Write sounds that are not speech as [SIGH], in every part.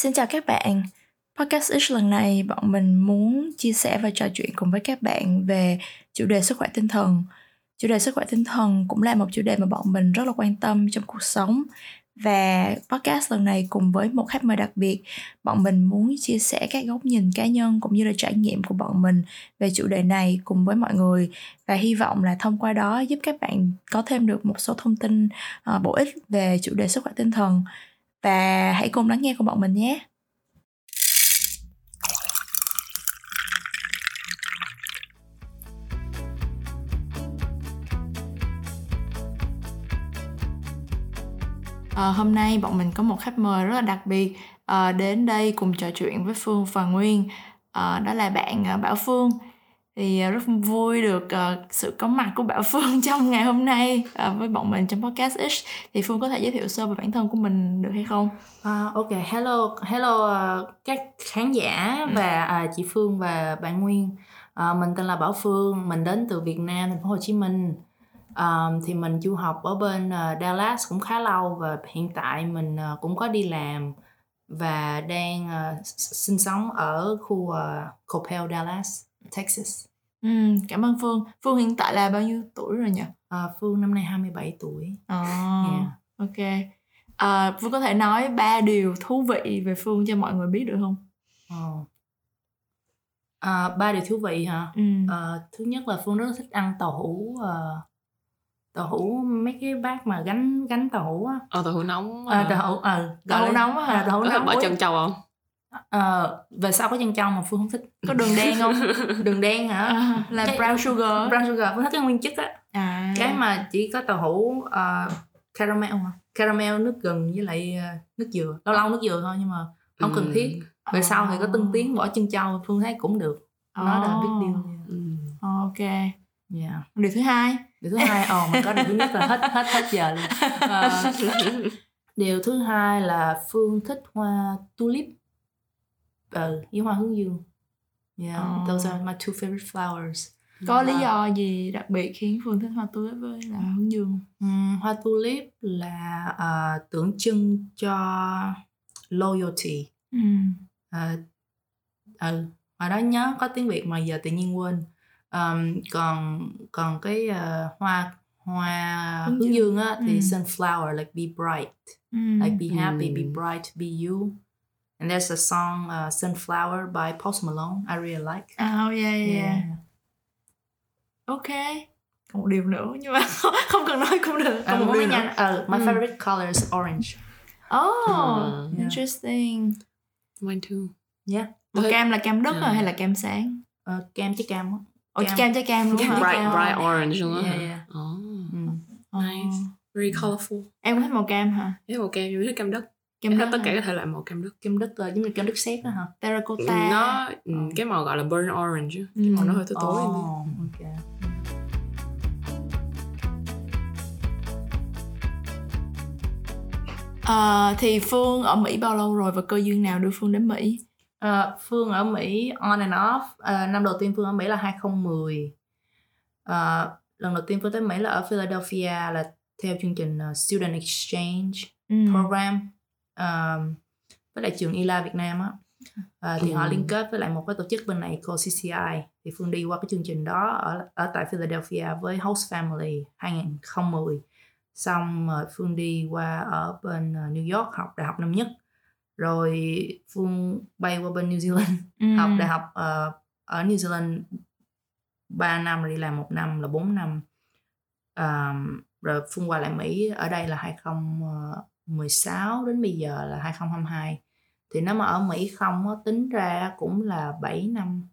Xin chào các bạn. Podcast X lần này bọn mình muốn chia sẻ và trò chuyện cùng với các bạn về chủ đề sức khỏe tinh thần. Chủ đề sức khỏe tinh thần cũng là một chủ đề mà bọn mình rất là quan tâm trong cuộc sống và podcast lần này cùng với một khách mời đặc biệt bọn mình muốn chia sẻ các góc nhìn cá nhân cũng như là trải nghiệm của bọn mình về chủ đề này cùng với mọi người và hy vọng là thông qua đó giúp các bạn có thêm được một số thông tin uh, bổ ích về chủ đề sức khỏe tinh thần và hãy cùng lắng nghe của bọn mình nhé À, hôm nay bọn mình có một khách mời rất là đặc biệt à, đến đây cùng trò chuyện với Phương và Nguyên. À, đó là bạn Bảo Phương. Thì à, rất vui được à, sự có mặt của Bảo Phương [LAUGHS] trong ngày hôm nay à, với bọn mình trong podcast X. Thì Phương có thể giới thiệu sơ về bản thân của mình được hay không? Uh, ok, hello, hello uh, các khán giả ừ. và uh, chị Phương và bạn Nguyên. Uh, mình tên là Bảo Phương, mình đến từ Việt Nam, thành phố Hồ Chí Minh um, thì mình du học ở bên uh, Dallas cũng khá lâu và hiện tại mình uh, cũng có đi làm và đang uh, sinh sống ở khu uh, Coppell, Dallas, Texas. Ừ, cảm ơn Phương. Phương hiện tại là bao nhiêu tuổi rồi nhỉ? Uh, Phương năm nay 27 tuổi. Ồ, oh, yeah. ok. Uh, Phương có thể nói ba điều thú vị về Phương cho mọi người biết được không? Oh. Uh, ba điều thú vị hả? Ừ. Uh, thứ nhất là Phương rất thích ăn tàu hũ uh, tàu hũ mấy cái bát mà gánh gánh tàu hũ á ờ tàu hũ nóng ờ tàu hũ ờ tàu hũ nóng á tàu hũ nóng bỏ chân trâu không ờ về sau có chân trâu mà phương không thích. Có đường đen không? [LAUGHS] Đường đen hả? À, là cái, brown sugar. Brown sugar phương thích cái nguyên chất á. À. cái mà chỉ có tàu hũ uh, caramel hả caramel nước gừng với lại uh, nước dừa. Lâu lâu nước dừa thôi nhưng mà không ừ. cần thiết. Về oh. sau thì có tân tiến bỏ chân trâu phương thấy cũng được. Nó là biết điều ừ. ok. Yeah. điều thứ hai. Điều thứ hai ồ oh, mình có điều thứ nhất là hết hết hết giờ luôn. Uh, [LAUGHS] điều thứ hai là phương thích hoa tulip ừ với hoa hướng dương yeah oh. those are my two favorite flowers có lý do gì đặc biệt khiến phương thích hoa tulip với là hướng dương um, hoa tulip là uh, tượng trưng cho loyalty um. uh, ừ hồi đó nhớ có tiếng việt mà giờ tự nhiên quên um, còn còn cái uh, hoa hoa hướng, dương á thì mm. sunflower like be bright mm. like be happy mm. be bright be you and there's a song uh, sunflower by Post Malone I really like oh yeah yeah, yeah. ok còn một điều nữa nhưng mà không cần nói cũng được còn uh, một điều nhanh uh, my mm. favorite color is orange oh uh, interesting mine too yeah một cam là cam đất yeah. hay là cam sáng uh, cam chứ cam á Ồ, cam. cam trái cam luôn hả? Bright, bright orange luôn á yeah, yeah. Oh. Mm. Nice. Very colorful. Em có thích màu cam hả? Thích màu cam, em thích cam đất. Cam đất tất cả các thể loại màu cam đất. Cam đất là giống như cam đất sét đó hả? Terracotta. Nó oh. cái màu gọi là burnt orange. Cái màu nó hơi tối tối. Oh, ok. À, thì Phương ở Mỹ bao lâu rồi và cơ duyên nào đưa Phương đến Mỹ? Uh, Phương ở Mỹ on and off uh, năm đầu tiên Phương ở Mỹ là 2010 uh, lần đầu tiên Phương tới Mỹ là ở Philadelphia là theo chương trình uh, Student Exchange ừ. Program uh, với lại trường ILA Việt Nam á. Uh, thì ừ. họ liên kết với lại một cái tổ chức bên này called CCI thì Phương đi qua cái chương trình đó ở ở tại Philadelphia với host family 2010 xong rồi Phương đi qua ở bên New York học đại học năm nhất. Rồi phương bay qua bên New Zealand [LAUGHS] ừ. học đại học uh, ở New Zealand 3 năm rồi đi làm một năm là 4 năm. Um, rồi phương qua lại Mỹ ở đây là 2016 đến bây giờ là 2022 thì nếu mà ở Mỹ không á, tính ra cũng là 7 năm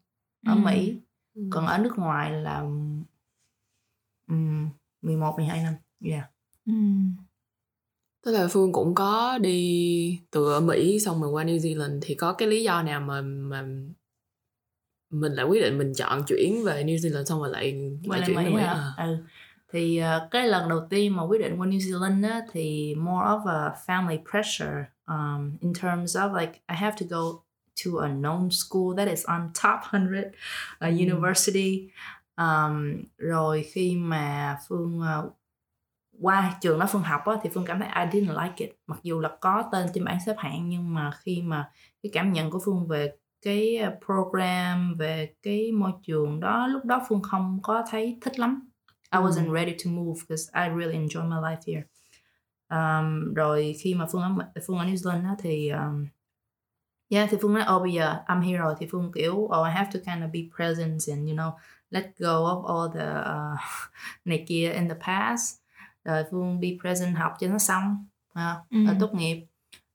ở ừ. Mỹ ừ. còn ở nước ngoài là um, 11 12 năm yeah. ừ. Tức là Phương cũng có đi từ ở Mỹ xong rồi qua New Zealand thì có cái lý do nào mà mà mình lại quyết định mình chọn chuyển về New Zealand xong rồi lại lại chuyển về Mỹ à? ừ. Thì uh, cái lần đầu tiên mà quyết định qua New Zealand á, thì more of a family pressure um, in terms of like I have to go to a known school that is on top 100 a mm. university. Um, rồi khi mà Phương uh, qua trường đó phương học á, thì phương cảm thấy I didn't like it. Mặc dù là có tên trên bảng xếp hạng nhưng mà khi mà cái cảm nhận của phương về cái ờ, program về cái môi trường đó lúc đó phương không có thấy thích lắm I wasn't ready to move because I really enjoy my life here. Um, rồi khi mà phương ở phương ở New Zealand á, thì um, yeah thì phương nói oh bây giờ I'm here rồi. Thì phương kiểu oh I have to kind of be present and you know let go of all the uh, [LAUGHS] này kia in the past. Rồi phương be present học cho nó xong uh, Ừ. rồi tốt nghiệp.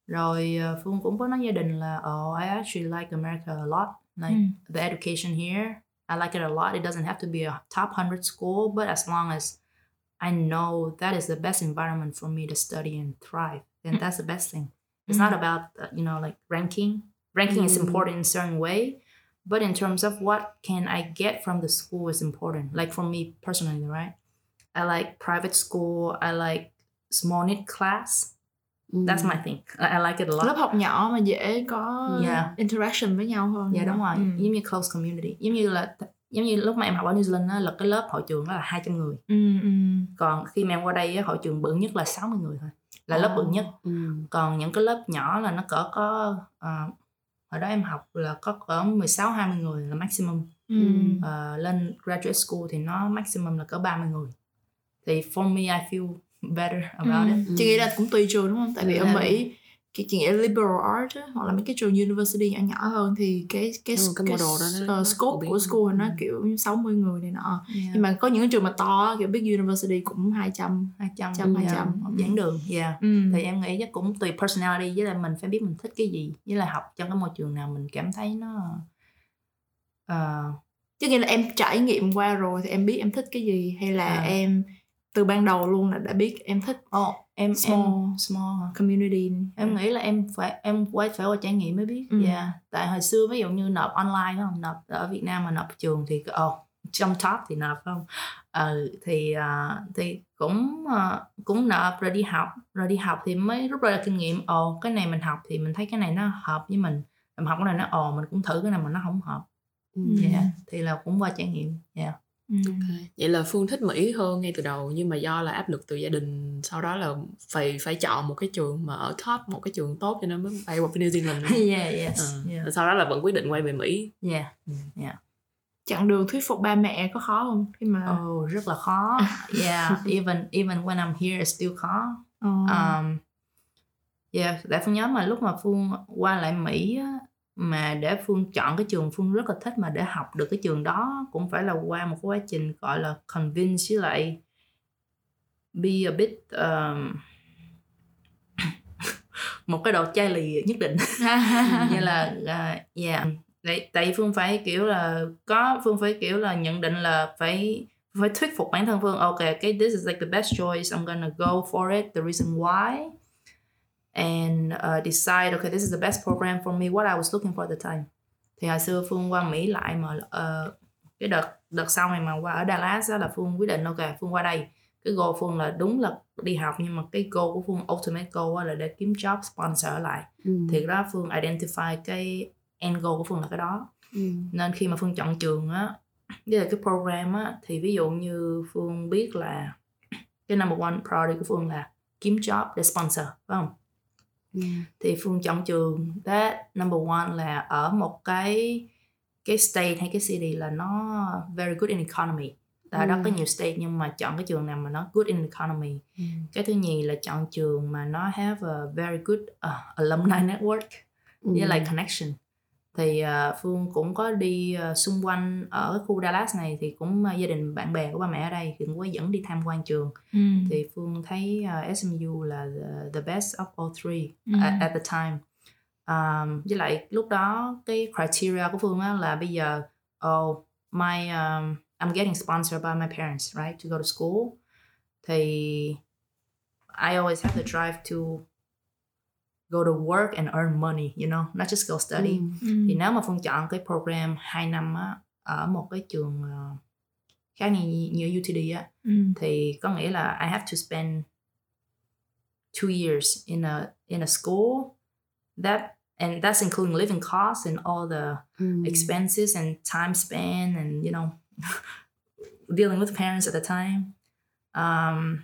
Rồi uh, phương cũng có nói gia đình là oh I actually like America a lot like Ừ. the education here I like it a lot. It doesn't have to be a top 100 school but as long as I know that is the best environment for me to study and thrive then that's the best thing. It's not about uh, you know like ranking. Ranking is Mm. important in a certain way but in terms of what can I get from the school is important. Like for me personally right? I like private school. I like small knit class that's my thing. I, I like it a lot. Lớp học nhỏ mà dễ có Yeah. interaction với nhau hơn. Dạ đúng rồi. Ừ. giống như close community. Giống như là giống như lúc mà em học ở New Zealand á, là cái lớp hội trường đó là 200 người. Ừ, ừ. còn khi mà em qua đây á, hội trường bự nhất là 60 người thôi là lớp bự nhất. Ừ. còn những cái lớp nhỏ là nó cỡ có ờ, hồi đó em học là có cỡ 16 20 người là maximum. Ừ. Ờ, lên graduate school thì nó maximum là cỡ 30 người. Thì for me I feel better about it Ừ. chị nghĩ là cũng tùy trường đúng không tại vì Ừ. ở mỹ cái chị nghĩ liberal art hoặc là mấy cái trường university nhỏ nhỏ hơn thì cái cái Ừ, cái model đó nó- nó scope của school nó Ừ. kiểu như 60 người này nọ yeah. nhưng mà có những cái trường mà to kiểu big university cũng 200 200 trăm, yeah, 200. học giảng đường yeah ừ. thì em nghĩ chắc cũng tùy personality với lại mình phải biết mình thích cái gì với lại học trong cái môi trường nào mình cảm thấy nó ờ, chứ nghĩa là em trải nghiệm qua rồi thì em biết em thích cái gì hay là À. em từ ban đầu luôn là đã biết em thích oh, em Small. em small community em nghĩ là em phải em quay phải qua trải nghiệm mới biết Ừ. yeah. tại hồi xưa ví dụ như nộp online không nộp ở Việt Nam mà nộp trường thì oh, trong top thì nộp không ừ, thì à, thì cũng à, cũng nộp rồi đi học rồi đi học thì mới rút ra kinh nghiệm ồ cái này mình học thì mình thấy cái này nó hợp với mình mình học cái này nó ồ mình cũng thử cái này mà nó không hợp. Ừ. yeah. thì là cũng qua trải nghiệm yeah. Ừ. Ok. Vậy là Phương thích Mỹ hơn ngay từ đầu nhưng mà do là áp lực từ gia đình sau đó là phải phải chọn một cái trường mà ở top một cái trường tốt cho nên mới bay qua New Zealand. [LAUGHS] yeah yes Ờ. yeah Sau đó là vẫn quyết định quay về Mỹ. yeah chặng đường thuyết phục ba mẹ có khó không khi mà oh rất là khó [LAUGHS] yeah even even when I'm here it's still khó Ờ. um, yeah tại phương nhớ mà lúc mà phương qua lại mỹ á, mà để phương chọn cái trường phương rất là thích mà để học được cái trường đó cũng phải là qua một cái quá trình gọi là convince với lại be a bit um, [LAUGHS] một cái độ chai lì nhất định. [LAUGHS] Như là uh, yeah. Tại, tại vì phương phải kiểu là có phương phải kiểu là nhận định là phải phải thuyết phục bản thân phương ok cái this is like the best choice. I'm gonna go for it. The reason why? And uh, decide okay this is the best program for me what I was looking for at the time. Thì hồi xưa phương qua Mỹ lại mà uh, cái đợt đợt sau này mà qua ở Dallas đó là phương quyết định ok phương qua đây. Cái goal phương là đúng là đi học nhưng mà cái goal của phương ultimate goal là để kiếm job sponsor lại. Ừ. thì đó phương identify cái end goal của phương là cái đó. Ừ. nên khi mà phương chọn trường á với lại cái program á thì ví dụ như phương biết là cái number one priority của phương là kiếm job để sponsor phải không Ừ. thì phương chọn trường that number one là ở một cái cái state hay cái city là nó very good in economy đó Ừ. có nhiều state nhưng mà chọn cái trường nào mà nó good in economy Ừ. cái thứ nhì là chọn trường mà nó have a very good uh, alumni network Ừ. với lại connection thì uh, phương cũng có đi uh, xung quanh ở khu Dallas này thì cũng uh, gia đình bạn bè của ba mẹ ở đây thì cũng có dẫn đi tham quan trường ừ. thì phương thấy uh, SMU là the, the best of all three Ừ. at, at the time um, với lại lúc đó cái criteria của phương á là bây giờ oh my um, I'm getting sponsored by my parents right to go to school thì I always have the drive to go to work and earn money you know not just go study Ừ. Ừ. thì nếu mà phương chọn cái program 2 năm á ở một cái trường ờ, khác như như UTD á Ừ. thì có nghĩa là I have to spend two years in a in a school that and that's including living costs and all the Ừ. expenses and time spent and you know [LAUGHS] dealing with parents at the time um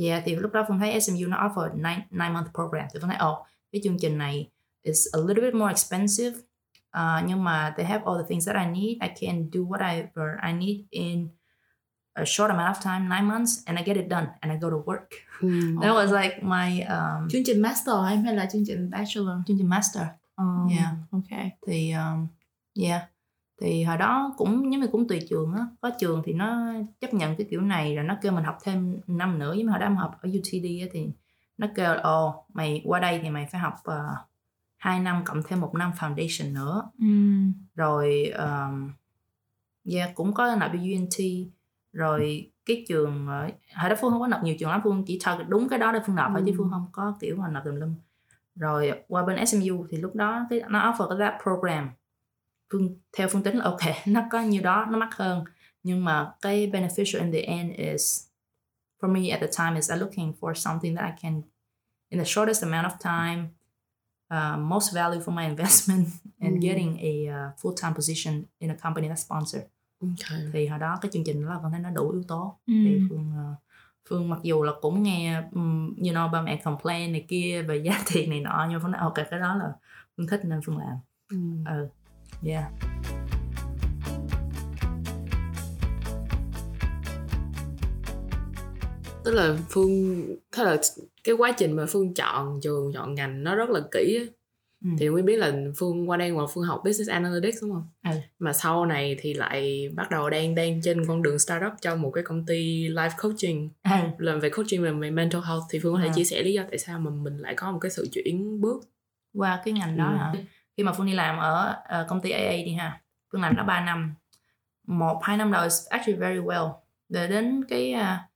yeah thì lúc đó phương thấy SMU nó offer nine, nine month program. Thì phương thấy oh cái chương trình này is a little bit more expensive uh, nhưng mà they have all the things that I need. I can do whatever I need in a short amount of time nine months and I get it done and I go to work. Ừ. that was like my um, chương trình master hay là chương trình bachelor? Chương trình master. Ờ, Yeah. ok. Thì um, yeah thì hồi đó cũng giống như cũng tùy trường á có trường thì nó chấp nhận cái kiểu này rồi nó kêu mình học thêm năm nữa giống như hồi đó em học ở UTD á, thì nó kêu ồ mày qua đây thì mày phải học uh, 2 năm cộng thêm một năm foundation nữa Ừm. rồi um, yeah cũng có nộp UNT rồi cái trường hồi đó phương không có nộp nhiều trường lắm phương chỉ target đúng cái đó để phương nộp thôi chứ Ừ. phương không có kiểu mà nộp tùm lum rồi qua bên SMU thì lúc đó cái nó offer cái that program phương theo phương tính là ok [LAUGHS] nó có nhiêu đó nó mắc hơn nhưng mà cái beneficial in the end is for me at the time is I'm looking for something that I can in the shortest amount of time uh, most value for my [LAUGHS] investment and Mm. getting a uh, full-time position in a company that sponsor Ok. thì hồi đó cái chương trình đó là con thấy nó đủ yếu tố thì Ừm. phương uh, phương mặc dù là cũng nghe um, you know ba mẹ complain này kia về giá [LAUGHS] tiền này nọ nhưng mà phương nói ok cái đó là phương thích nên phương làm Ừ. ừ yeah tức là phương thế là cái quá trình mà phương chọn trường chọn ngành nó rất là kỹ á. Ừ. thì mới biết là phương qua đây ngoài phương học business analytics đúng không Ừ. mà sau này thì lại bắt đầu đang đang trên con đường startup cho một cái công ty life coaching ừ. làm về coaching về, mental health thì phương có thể À. chia sẻ lý do tại sao mà mình lại có một cái sự chuyển bước qua cái ngành đó Ừ. hả khi mà phương đi làm ở ờ, công ty AA đi ha phương làm đó 3 năm. Một hai năm đầu is actually very well. Rồi đến cái à,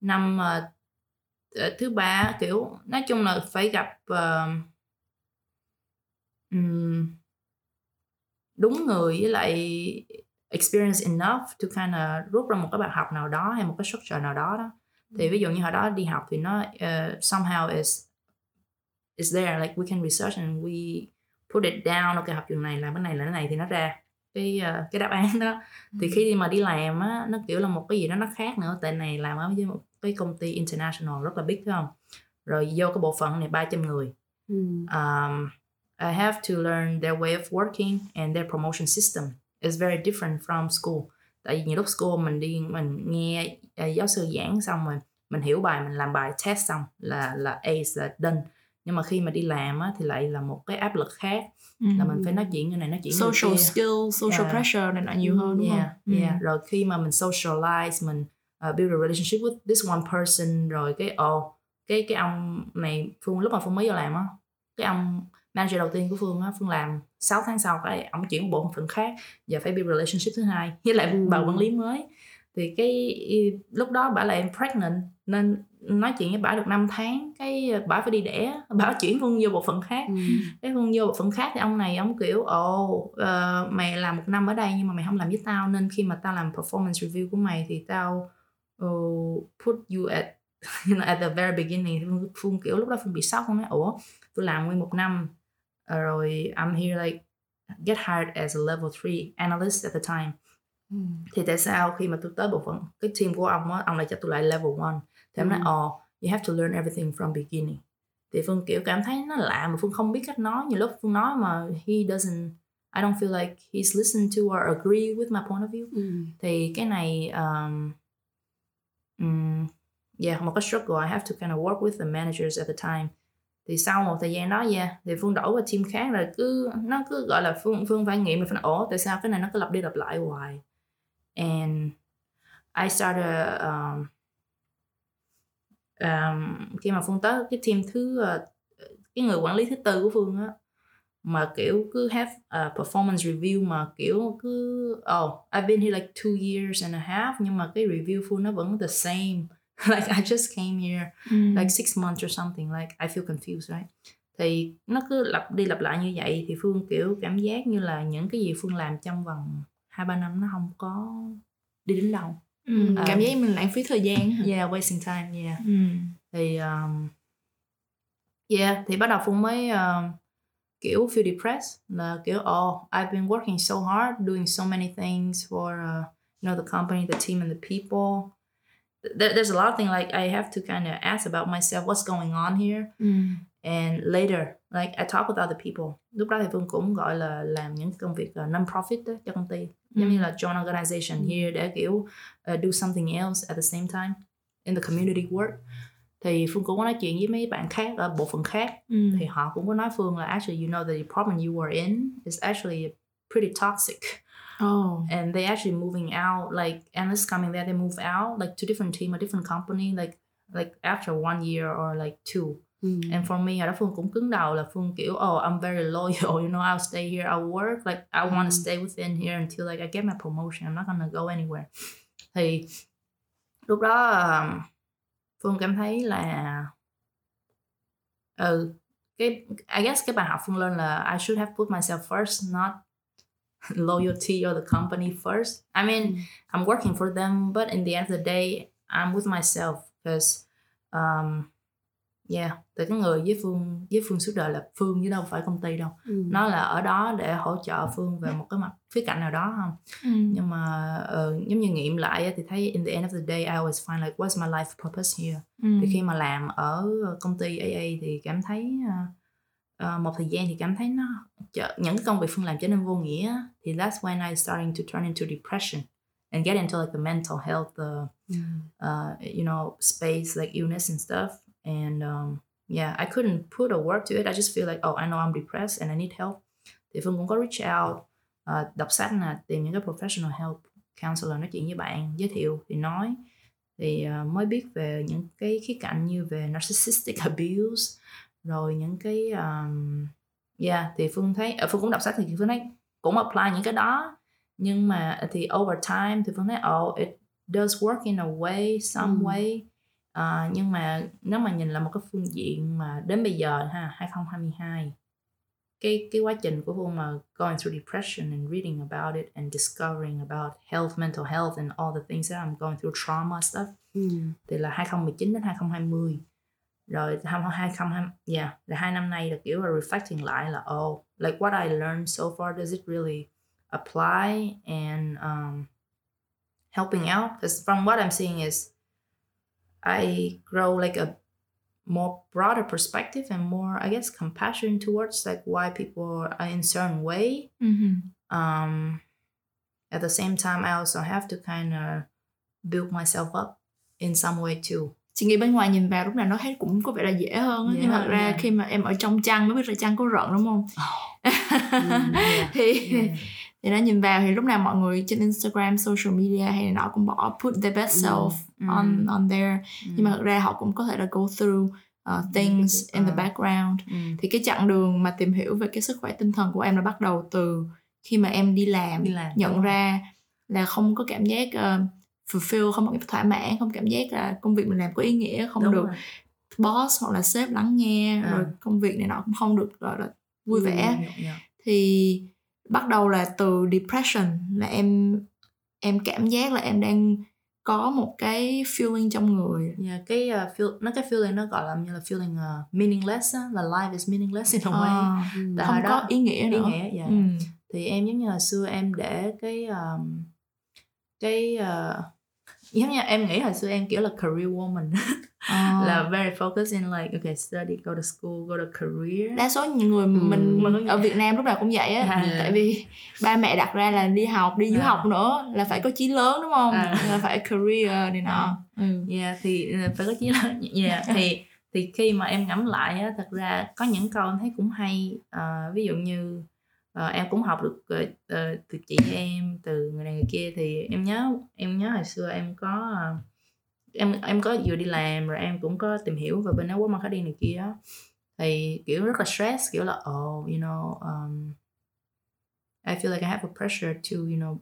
năm ờ, thứ ba kiểu nói chung là phải gặp ờ, ừm, đúng người với lại experience enough to kind of rút ra một cái bài học nào đó hay một cái structure nào đó đó. Thì ví dụ như hồi đó đi học thì nó uh, somehow is is there like we can research and we put it down ok học trường này làm cái này là cái này thì nó ra cái uh, cái đáp án đó. Thì khi mà đi làm á nó kiểu là một cái gì đó nó khác nữa tại này làm ở với một cái công ty international rất là big phải không? Rồi vô cái bộ phận này 300 người. Um, I have to learn their way of working and their promotion system is very different from school. Tại vì nhiều lúc school mình đi mình nghe uh, giáo sư giảng xong rồi mình hiểu bài mình làm bài test xong là là ace là done nhưng mà khi mà đi làm á, thì lại là một cái áp lực khác là mình phải nói chuyện như này nói chuyện như social kia. skill social Yeah. pressure này nọ nhiều hơn đúng yeah, không yeah. rồi khi mà mình socialize mình uh, build a relationship with this one person rồi cái oh cái cái ông này phương lúc mà phương mới vô làm á cái ông manager đầu tiên của phương á phương làm 6 tháng sau cái ông chuyển bộ phận khác giờ phải build relationship thứ hai với lại Ừ. bà quản lý mới thì cái lúc đó bà lại pregnant nên nói chuyện với bà được 5 tháng cái bà phải đi đẻ bà chuyển phương vô bộ phận khác. Cái phương vô bộ phận khác thì ông này ông kiểu ồ ờ, mày làm một năm ở đây nhưng mà mày không làm với tao nên khi mà tao làm performance review của mày thì tao uh, put you at [LAUGHS] you know, at the very beginning. Thì phương, phương kiểu lúc đó phương bị sốc không nói ủa tôi làm nguyên một năm ờ, rồi I'm here like get hired as a level 3 analyst at the time. Thì tại sao khi mà tôi tới bộ phận cái team của ông á ông lại cho tôi lại level 1 thì em nói ồ you have to learn everything from beginning. Thì phương kiểu cảm thấy nó lạ mà phương không biết cách nói. Nhiều lúc phương nói mà he doesn't I don't feel like he's listened to or agree with my point of view. Thì cái này um, um, yeah một cái struggle I have to kind of work with the managers at the time. Thì sau một thời gian đó yeah thì phương đổi qua team khác rồi cứ nó cứ gọi là phương phương phải nghiệm là phải ổ tại sao cái này nó cứ lặp đi lặp lại hoài? And I started um, um, khi mà phương tới cái team thứ uh, cái người quản lý thứ tư của phương á mà kiểu cứ have a performance review mà kiểu cứ oh I've been here like two years and a half nhưng mà cái review phương nó vẫn the same. [LAUGHS] Like I just came here Ừ. like six months or something like I feel confused right? Thì nó cứ lặp đi lặp lại như vậy thì phương kiểu cảm giác như là những cái gì phương làm trong vòng hai ba năm nó không có đi đến đâu Ừ, cảm giác mình lãng phí thời gian hả? yeah wasting time yeah Ừ. thì um, yeah thì bắt đầu phương mới um, kiểu feel depressed là kiểu oh I've been working so hard doing so many things for uh, you know the company the team and the people there, there's a lot of things like I have to kind of ask about myself what's going on here ừ. And later like I talk with other people lúc đó thì Phương cũng gọi là làm những công việc uh, non-profit đó, cho công ty giống như Ừ. là join organization here để kiểu uh, do something else at the same time in the community work thì Phương cũng có nói chuyện với mấy bạn khác ở bộ phận khác Ừ. thì họ cũng có nói Phương là actually you know the department you were in is actually pretty toxic Oh. and they actually moving out like analysts coming there they move out like to different team or different company like like after one year or like two Ừ. and for me hồi đó Phương cũng cứng đầu là Phương kiểu oh I'm very loyal [LAUGHS] you know I'll stay here I'll work like I want to Mm. stay within here until like I get my promotion I'm not gonna go anywhere thì lúc đó um, Phương cảm thấy là ừ cái I guess cái bài học Phương lên là I should have put myself first not [LAUGHS] loyalty or the company first I mean Mm. I'm working for them but in the end of the day I'm with myself because um, yeah tại cái người với Phương với Phương suốt đời là Phương chứ đâu phải công ty đâu Ừ. nó là ở đó để hỗ trợ Phương về một cái mặt khía cạnh nào đó không Ừ. nhưng mà ờ, giống như nghiệm lại á, thì thấy in the end of the day I always find like what's my life purpose here Ừ. thì khi mà làm ở công ty AA thì cảm thấy ờ, một thời gian thì cảm thấy nó những cái công việc Phương làm trở nên vô nghĩa thì that's when I starting to turn into depression and get into like the mental health uh, Ừ. uh, you know, space like illness and stuff. And um, yeah, I couldn't put a word to it. I just feel like, oh, I know I'm depressed and I need help. Thì Phương cũng có reach out, uh, đọc sách nè, tìm những cái professional help, counselor nói chuyện với bạn, giới thiệu thì nói. Thì uh, mới biết về những cái khía cạnh như về narcissistic abuse, rồi những cái um, yeah thì Phương thấy, uh, Phương cũng đọc sách thì Phương thấy cũng apply những cái đó. Nhưng mà thì over time thì Phương thấy, oh, it does work in a way, some Ừ. way. À, nhưng mà nếu mà nhìn là một cái phương diện mà đến bây giờ ha 2022 cái cái quá trình của Phương mà going through depression and reading about it and discovering about health, mental health and all the things that I'm going through trauma stuff Ừ. thì là 2019 đến 2020 rồi 2020 yeah là hai năm nay là kiểu là reflecting lại là oh like what I learned so far does it really apply and um, helping out because from what I'm seeing is I grow like a more broader perspective and more I guess compassion towards like why people are in certain way Ừ. um at the same time I also have to kind of build myself up in some way too chị nghĩ bên ngoài nhìn vào lúc nào nó thấy cũng có vẻ là dễ hơn á nhưng mà Yeah, thật ra yeah. khi mà em ở trong chăn mới biết là chăn có rận đúng không yeah. [LAUGHS] thì Yeah. Thì nó nhìn vào thì lúc nào mọi người trên Instagram, social media hay là nó cũng bỏ put their best Ừ. self Ừ. on on there nhưng mà Mm. thật ra họ cũng có thể là go through uh, things in the background Mm. thì cái chặng đường mà tìm hiểu về cái sức khỏe tinh thần của em là bắt đầu từ khi mà em đi làm, Đi làm, nhận ra là không có cảm giác uh, fulfill không có cảm giác thỏa mãn không cảm giác là công việc mình làm có ý nghĩa không Đúng được rồi. boss hoặc là sếp lắng nghe À. rồi công việc này nọ cũng không được gọi là vui vẻ Yeah, yeah. thì bắt đầu là từ depression là em em cảm giác là em đang có một cái feeling trong người Yeah, cái uh, feel nó cái feeling nó gọi là như là feeling uh, meaningless á, là life is meaningless in a way. Ờ, Ừ. Tại không có đó- ý nghĩa ý nữa nghĩa dạ. ừ. Thì em giống như hồi xưa em để cái um, cái uh, giống như em nghĩ hồi xưa em kiểu là career woman Ờ. [LAUGHS] là very focused in like okay study go to school go to career đa số những người Ừ. mình Mình cũng ở. Việt Nam lúc nào cũng vậy á À. tại vì ba mẹ đặt ra là đi học đi du À. học nữa là phải có chí lớn đúng không À. là phải career này nọ ừ. yeah thì uh, phải có chí là [LAUGHS] yeah [LAUGHS] thì thì khi mà em ngẫm lại á thật ra có những câu em thấy cũng hay Ờ, ví dụ như uh, em cũng học được uh, từ chị em từ người này người kia thì em nhớ em nhớ hồi xưa em có uh, em em có vừa đi làm rồi em cũng có tìm hiểu về bên network marketing này kia thì kiểu rất là stress kiểu là oh you know um, I feel like I have a pressure to you know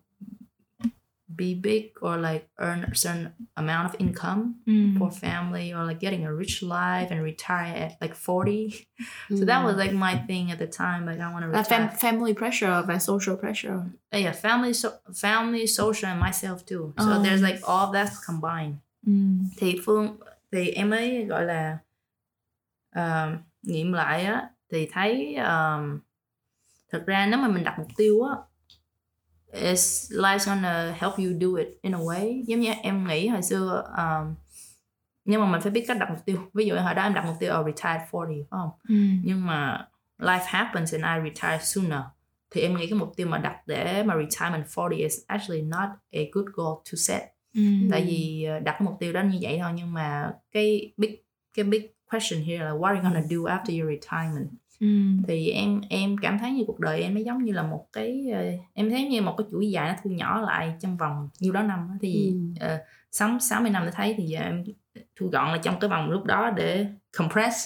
be big or like earn a certain amount of income Ừ. for family or like getting a rich life and retire at like 40 Ừ. [LAUGHS] so that was like my thing at the time like I want to retire. fam- family pressure và social pressure. Uh, yeah family so family social and myself too. So Oh. there's like all of that combined. Thì phương thì em ấy gọi là um, nghiệm lại á thì thấy um, thật ra nếu mà mình đặt mục tiêu á it's life's gonna help you do it in a way. Giống như em nghĩ hồi xưa um, nhưng mà mình phải biết cách đặt mục tiêu. Ví dụ hồi đó em đặt mục tiêu ở retire at 40 phải không? Ừ. nhưng mà life happens and I retire sooner. Thì em nghĩ cái mục tiêu mà đặt để mà retirement 40 is actually not a good goal to set. Ừ. tại vì ờ, đặt cái mục tiêu đó như vậy thôi nhưng mà cái big cái big question here là what are you gonna do after your retirement Ừ. thì em em cảm thấy như cuộc đời em nó giống như là một cái ờ, em thấy như một cái chuỗi dài nó thu nhỏ lại trong vòng nhiêu đó năm thì uh, sáu sáu mươi năm để thấy thì giờ em thu gọn lại trong cái vòng lúc đó để compress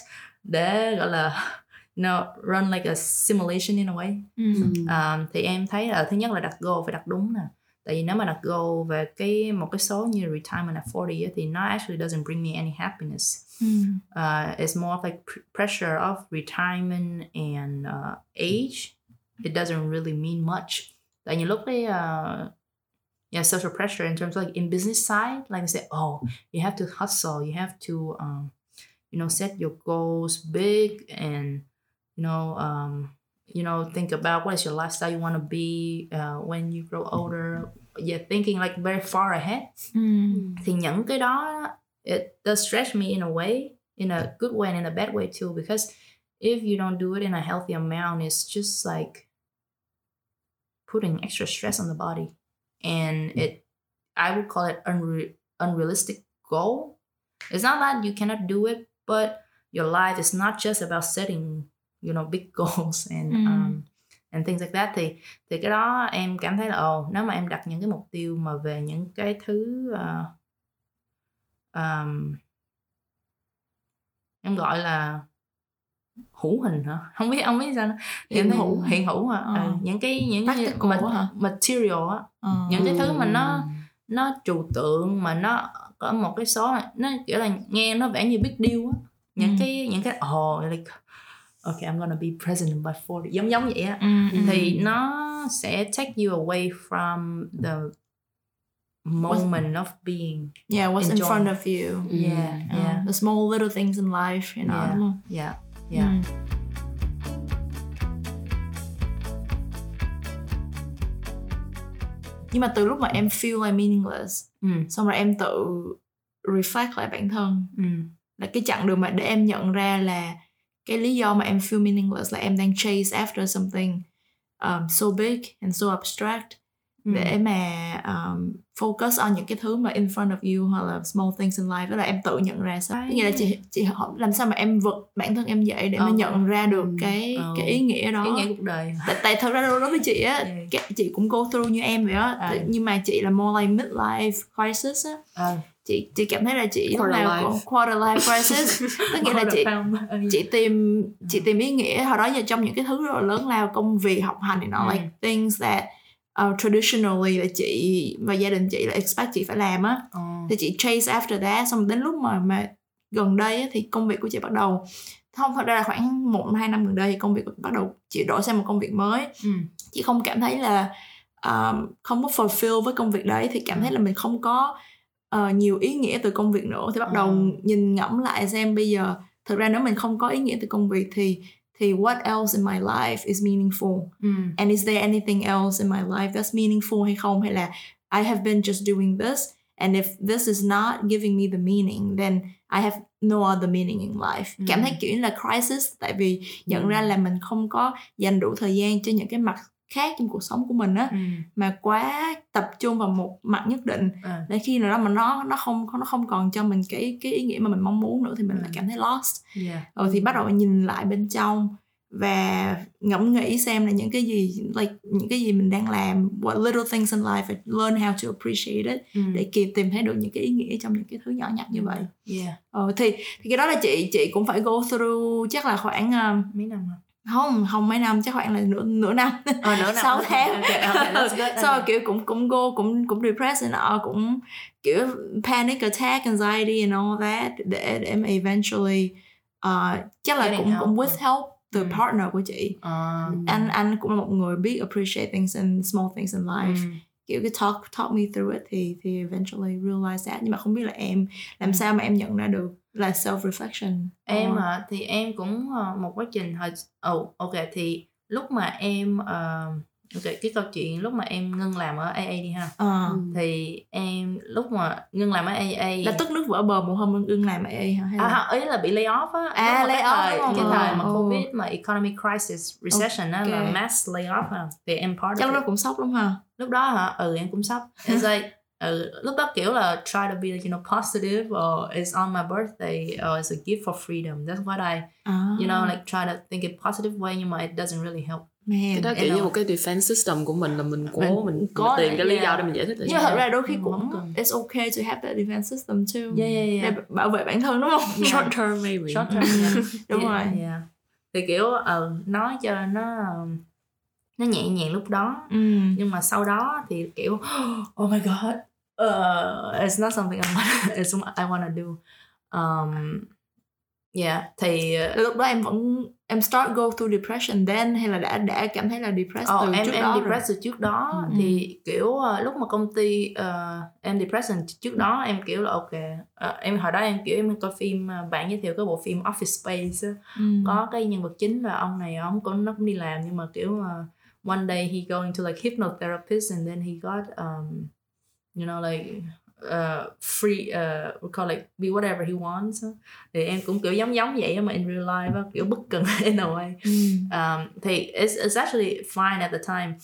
để gọi là [LAUGHS] know, run like a simulation in a way Ừ. um, thì em thấy là thứ nhất là đặt goal phải đặt đúng nè tại vì nếu mà đặt goal về cái một cái số như retirement at 40 á, thì nó actually doesn't bring me any happiness. Ừ. uh, it's more of like pr- pressure of retirement and uh, age. It doesn't really mean much. Tại nhiều lúc cái uh, yeah social pressure in terms of like in business side like I say oh you have to hustle you have to um, you know set your goals big and you know um, you know think about what is your lifestyle you want to be uh, when you grow older. Yeah thinking like very far ahead. Ừ. thì những cái đó it does stretch me in a way in a good way and in a bad way too because if you don't do it in a healthy amount it's just like putting extra stress on the body. And it i would call it unre- unrealistic goal. It's not that you cannot do it but your life is not just about setting you know big goals [LAUGHS] and Mm. um, and things like that thì thì cái đó em cảm thấy là ồ nếu mà em đặt những cái mục tiêu mà về những cái thứ uh, um, em gọi là hữu hình hả [LAUGHS] không biết không biết sao Hiện hữu. hiện hữu hả Ờ. ừ, những cái những cái ma- hả? material á Ờ. những cái thứ mà nó nó trừu tượng mà nó có một cái số nó kiểu là nghe nó vẻ như big deal á những Ừ. cái những cái ồ like okay I'm gonna be president by 40 giống giống vậy á. Ừ. thì nó sẽ take you away from the moment of being Yeah, what's in Enjoy. front of you. yeah Uh, yeah The small little things in life, you know. Yeah. không? yeah yeah Ừ. Nhưng mà từ lúc mà em feel like meaningless, ừ xong rồi em tự reflect lại bản thân ừ là cái chặng đường mà để em nhận ra là cái lý do mà em feel meaningless là em đang chase after something um, so big and so abstract ừ. để mà um, focus on những cái thứ mà in front of you hoặc là small things in life đó là em tự nhận ra sao nghĩa là chị chị hỏi làm sao mà em vực bản thân em dậy để mà Ờ. nhận ra được Ừ. cái Ờ. cái ý nghĩa đó ý nghĩa cuộc đời tại, tại thật ra đối với chị á Yeah. cái- chị cũng go through như em vậy á À. Nhưng mà chị là more like midlife crisis á ờ chị chị cảm thấy là chị lúc nào cũng quarter life crisis. Tức nghĩa là chị chị tìm chị tìm ý nghĩa hồi đó giờ trong những cái thứ là lớn lao công việc học hành thì nó Ừ. like things that uh, traditionally là chị và gia đình chị là expect chị phải làm á. Ờ. thì chị chase after that xong đến lúc mà mà gần đây á, thì công việc của chị bắt đầu không thật ra là khoảng một hai năm gần đây thì công việc bắt đầu chị đổi sang một công việc mới. Ừ. Chị không cảm thấy là um, không có fulfill với công việc đấy thì cảm thấy là mình không có uh, nhiều ý nghĩa từ công việc nữa thì bắt đầu Ờ. nhìn ngẫm lại xem bây giờ thực ra nếu mình không có ý nghĩa từ công việc thì thì what else in my life is meaningful ừ and is there anything else in my life that's meaningful hay không hay là I have been just doing this and if this is not giving me the meaning then I have no other meaning in life cảm Ừ. thấy kiểu như là crisis tại vì nhận Ừ. ra là mình không có dành đủ thời gian cho những cái mặt khác trong cuộc sống của mình á ừ. mà quá tập trung vào một mặt nhất định. Ờ để khi nào đó mà nó nó không nó không còn cho mình cái cái ý nghĩa mà mình mong muốn nữa thì mình Ừ. lại cảm thấy lost. Yeah. Rồi thì bắt đầu nhìn lại bên trong và ngẫm nghĩ xem là những cái gì like những cái gì mình đang làm what little things in life and learn how to appreciate it ừ. để kịp tìm thấy được những cái ý nghĩa trong những cái thứ nhỏ nhặt như vậy. Yeah. Ờ, thì thì cái đó là chị chị cũng phải go through chắc là khoảng um, mấy năm hả không không mấy năm chắc khoảng là nửa nửa năm ờ năm [LAUGHS] Sáu tháng. okay, okay, [LAUGHS] sau kiểu cũng cũng go cũng cũng depressed nọ cũng kiểu panic attack anxiety and all that để để mà eventually uh, chắc là cũng help. cũng with help từ Ừ. partner của chị Ờ, anh anh cũng là một người biết appreciate things and small things in life ừ. Kiểu cái talk talk me through it thì thì eventually realize that. Nhưng mà không biết là em làm Ừ. sao mà em nhận ra được là self reflection em à, thì em cũng ờ, một quá trình hồi oh, ok thì lúc mà em ờ, ok cái câu chuyện lúc mà em ngưng làm ở AA đi ha. Ừ. thì em lúc mà ngưng làm ở AA là tức nước vỡ bờ một hôm ưng làm AA hả hay À, là? không, ý là bị lay off á. À, lay cái off thời, cái thời mà covid mà economic crisis recession á là mass lay off à thì em part chắc lúc it. đó cũng sốc lắm ha. Lúc đó hả? Ừ em cũng sốc. It's like ừ, lúc đó kiểu là try to be you know positive or it's on my birthday or it's a gift for freedom. That's what I à. you know like try to think in positive way nhưng mà it doesn't really help Man. cái đó kiểu như một cái defense system của mình là mình cố Mình mình, có mình tìm cái lý yeah. do để mình giải thích tại nhưng mà thật ra đôi khi cũng it's okay to have that defense system too Yeah, yeah, yeah. để bảo vệ bản thân đúng không Yeah. short term maybe short term yeah. [LAUGHS] đúng Yeah, rồi yeah. thì kiểu ờ, nói cho nó um, nó nhẹ nhàng lúc đó ừ. nhưng mà sau đó thì kiểu [GASPS] oh my god uh, it's not something I want [LAUGHS] it's what I want to do um, yeah thì uh, lúc đó em vẫn em start go through depression then hay là đã đã cảm thấy là depressed oh, từ em trước em đó rồi? depressed từ trước đó Ừ. thì kiểu uh, lúc mà công ty uh, em depression trước đó em kiểu là ok uh, em hồi đó em kiểu em coi phim uh, bạn giới thiệu cái bộ phim Office Space á, ừ. có cái nhân vật chính là ông này ông cũng nó cũng đi làm nhưng mà kiểu uh, one day he going to like hypnotherapist and then he got um you know like uh, free uh, we call like be whatever he wants. Thì em cũng kiểu giống giống vậy mà in real life kiểu bất cần [LAUGHS] in a way. Ừ. um, thì it's, it's actually fine at the time.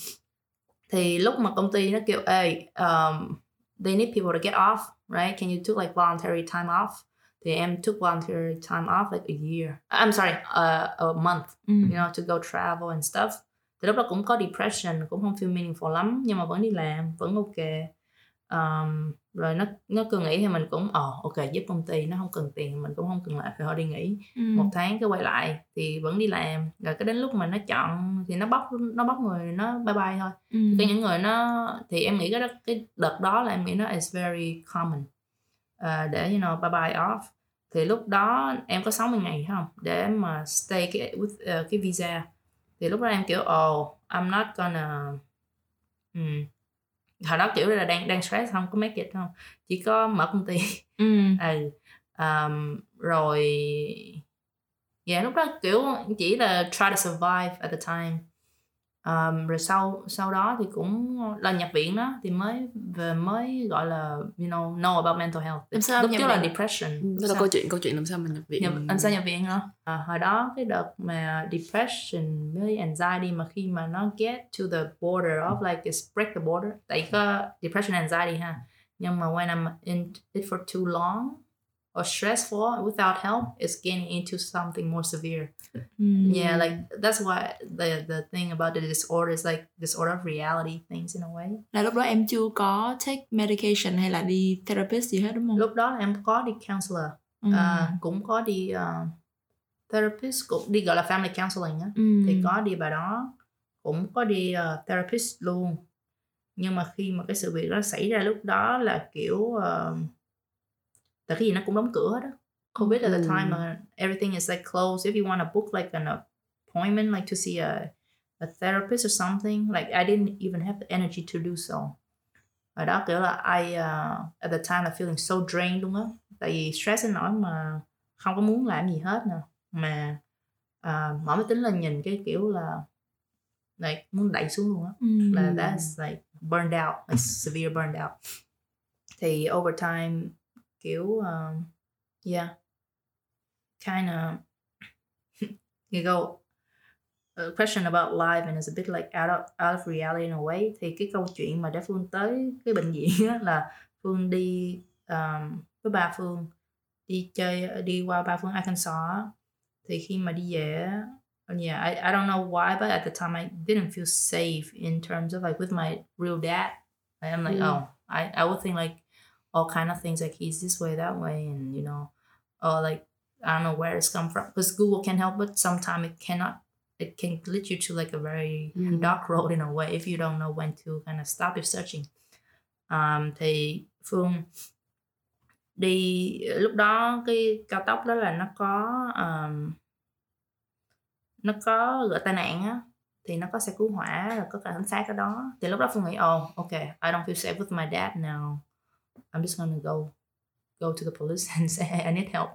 Thì lúc mà công ty nó kêu ê um, they need people to get off right? Can you took like voluntary time off? Thì em took voluntary time off like a year. I'm sorry uh, a month Ừ. you know to go travel and stuff. Thì lúc đó cũng có depression cũng không feel meaningful lắm nhưng mà vẫn đi làm vẫn ok um, rồi nó nó cứ nghĩ thì mình cũng ồ ok giúp công ty nó không cần tiền mình cũng không cần lại phải họ đi nghỉ. Ừ. một tháng cái quay lại thì vẫn đi làm rồi cái đến lúc mà nó chọn thì nó bóc nó bóc người nó bye bye thôi. Ừ. cái những người nó thì em nghĩ cái đó, cái đợt đó là em nghĩ nó is very common Ờ, để you know bye bye off. Thì lúc đó em có 60 ngày không? Để mà stay cái with ờ, cái visa. Thì lúc đó em kiểu oh I'm not gonna um, hồi đó kiểu là đang đang stress không có make it không? Chỉ có mở công ty. [LAUGHS] Ừ. ừ um, rồi yeah lúc đó kiểu chỉ là try to survive at the time um, rồi sau sau đó thì cũng là nhập viện đó thì mới về mới gọi là you know know about mental health. Làm sao lúc trước là depression. Đó là câu chuyện câu chuyện làm sao mình nhập viện? Nhập, anh sao nhập viện hả à, hồi đó cái đợt mà depression với anxiety mà khi mà nó get to the border of like it's break the border. Tại có depression anxiety ha. Nhưng mà when I'm in it for too long or stressful without help it's getting into something more severe Ừ. yeah like that's why the the thing about the disorder is like disorder of reality things in a way là lúc đó em chưa có take medication hay là đi therapist gì hết đúng không lúc đó em có đi counselor ừ. à, cũng có đi uh, therapist cũng đi gọi là family counseling á Ừ. thì có đi bà đó cũng có đi uh, therapist luôn nhưng mà khi mà cái sự việc đó xảy ra lúc đó là kiểu uh, tại cái gì nó cũng đóng cửa đó covid at the Ừ. time mà everything is like closed if you want to book like an appointment like to see a a therapist or something like I didn't even have the energy to do so. Ở đó kiểu là I uh, at the time là feeling so drained luôn á. Tại vì stress đến nỗi mà không có muốn làm gì hết nè. Mà uh, mở máy tính lên nhìn cái kiểu là like muốn đẩy xuống luôn á. Ừ. là that's like burned out like severe burned out. Thì over time kiểu um, yeah kind of you go a question about life and it's a bit like out of out of reality in a way. Thì cái câu chuyện mà để phương tới cái bệnh viện á, là phương đi um, với ba phương đi chơi đi qua ba phương Arkansas thì khi mà đi về yeah I, I don't know why but at the time I didn't feel safe in terms of like with my real dad. I'm like Mm. oh I, I would think like all kind of things like he's this way that way and you know or like I don't know where it's come from because Google can help but sometimes it cannot it can lead you to like a very Mm. dark road in a way if you don't know when to kind of stop your searching. Um, thì Phương đi lúc đó cái cao tốc đó là nó có um, nó có gọi tai nạn á thì nó có xe cứu hỏa rồi có cả cảnh sát ở đó. Thì lúc đó Phương nghĩ oh okay I don't feel safe with my dad now I'm just gonna go go to the police [LAUGHS] and say I need help.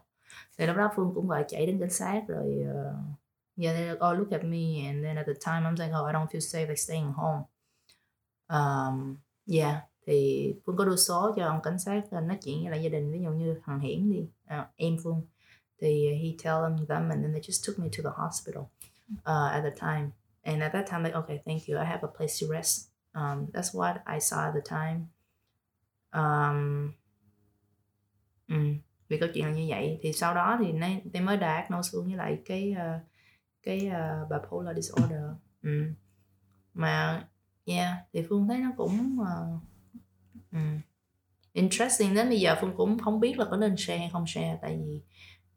Thì lúc đó Phương cũng gọi chạy đến cảnh sát rồi uh, yeah they like oh look at me. And then at the time I'm like oh I don't feel safe like staying home. Um, yeah thì Phương có đưa số cho ông cảnh sát ờ, nói chuyện với lại gia đình ví dụ như thằng Hiển đi uh, em Phương. Thì he tell them them and then they just took me to the hospital uh, at the time. And at that time like okay thank you. I have a place to rest. Um, that's what I saw at the time um, um, vì câu chuyện là như vậy. Thì sau đó thì nay tôi mới đạt nô xuống với lại cái uh, cái uh, bipolar disorder. Um. mà yeah thì phương thấy nó cũng uh, um, interesting đến bây giờ phương cũng không biết là có nên share hay không share tại vì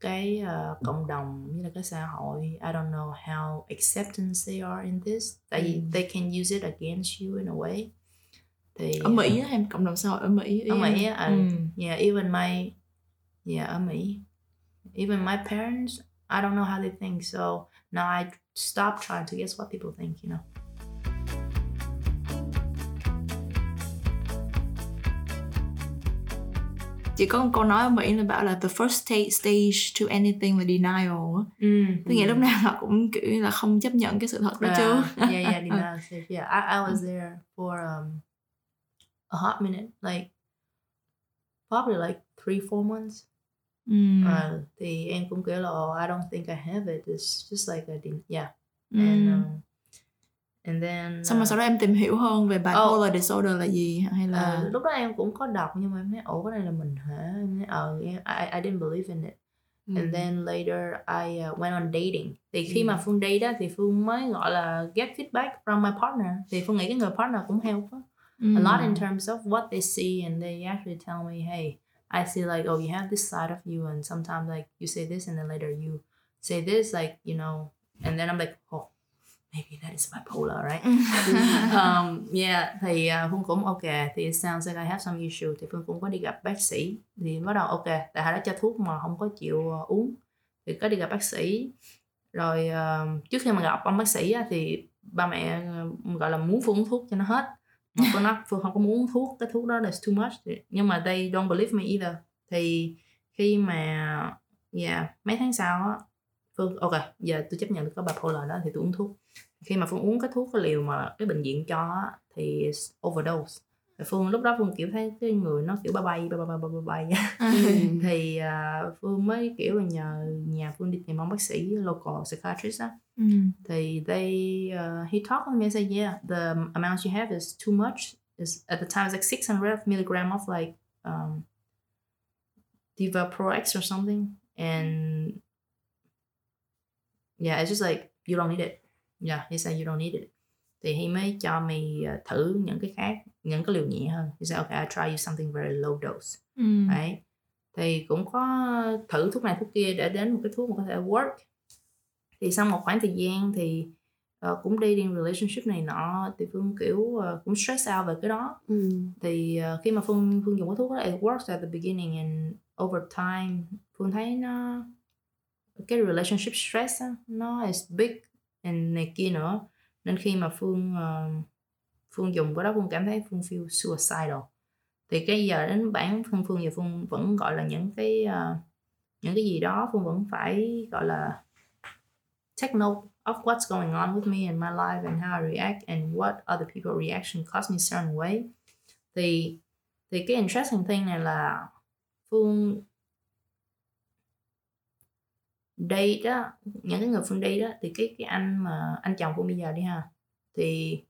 cái uh, cộng đồng như là cái xã hội I don't know how acceptance they are in this. Tại vì they can use it against you in a way thì ở Mỹ á em cộng đồng xã hội ở Mỹ ở Mỹ á uh, yeah even my yeah ở Mỹ. Even my parents I don't know how they think so now I stop trying to guess what people think you know. Chỉ có một câu nói ở Mỹ là bảo là the first stage to anything là denial ừ, tức nghĩa lúc nào họ cũng kiểu là không chấp nhận cái sự thật đó yeah, chứ. yeah yeah [LAUGHS] denial yeah I, I was there for um, a hot minute like probably like three four months mm. uh, thì em cũng kiểu là oh, I don't think I have it it's just like a yeah mm. and um, and then xong rồi uh, sau đó em tìm hiểu hơn về bipolar oh, disorder là gì hay là uh, lúc đó em cũng có đọc nhưng mà em thấy ủa cái này là mình hả em thấy ờ uh, I, I didn't believe in it mm. and then later I uh, went on dating thì khi mm. mà phương date đó thì phương mới gọi là get feedback from my partner thì phương nghĩ cái người partner cũng help đó. Mm. a lot in terms of what they see and they actually tell me hey I see like oh you have this side of you and sometimes like you say this and then later you say this like you know and then I'm like oh maybe that is bipolar right? [LAUGHS] Um, yeah thì uh, phương cũng ok thì it sounds like I have some issue. Thì phương cũng có đi gặp bác sĩ thì bắt đầu ok tại họ đã cho thuốc mà không có chịu uh, uống thì có đi gặp bác sĩ. Rồi uh, trước khi mà gặp ông bác sĩ á, thì ba mẹ gọi là muốn phương uống thuốc cho nó hết mà phương nói, phương, không có muốn thuốc, cái thuốc đó là too much. Nhưng mà they don't believe me either. Thì khi mà, yeah, mấy tháng sau á, phương, ok, giờ tôi chấp nhận được có bipolar đó thì tôi uống thuốc. Khi mà phương uống cái thuốc cái liều mà cái bệnh viện cho thì overdose phương lúc đó phương kiểu thấy cái người nó kiểu ba bay ba bay ba bay bay [LAUGHS] thì uh, phương mới kiểu là nhờ nhà phương đi tìm ông bác sĩ local psychiatrist á. Ừ. thì they uh, he talked with me and said yeah the amount you have is too much. Is at the time it's like 600 milligram of like um, Diva Pro X or something. And yeah it's just like you don't need it. Yeah he said you don't need it thì he mới cho mày uh, thử những cái khác những cái liều nhẹ hơn. He said okay I try you something very low dose. Mm. right thì cũng có thử thuốc này thuốc kia để đến một cái thuốc mà có thể work. Thì sau một khoảng thời gian thì uh, cũng dating relationship này nọ thì phương kiểu uh, cũng stress out về cái đó. Ừ. thì uh, khi mà phương phương dùng cái thuốc đó it works at the beginning and over time phương thấy nó cái relationship stress đó, nó is big and này kia nữa nên khi mà phương uh, phương dùng cái đó phương cảm thấy phương feel suicidal. Thì cái giờ đến bản thân phương giờ phương vẫn gọi là những cái uh, những cái gì đó phương vẫn phải gọi là take note of what's going on with me in my life and how I react and what other people reaction cause me certain way. Thì thì cái interesting thing này là phương đây đó những cái người phương đi đó thì cái cái anh mà anh chồng của bây giờ đi ha thì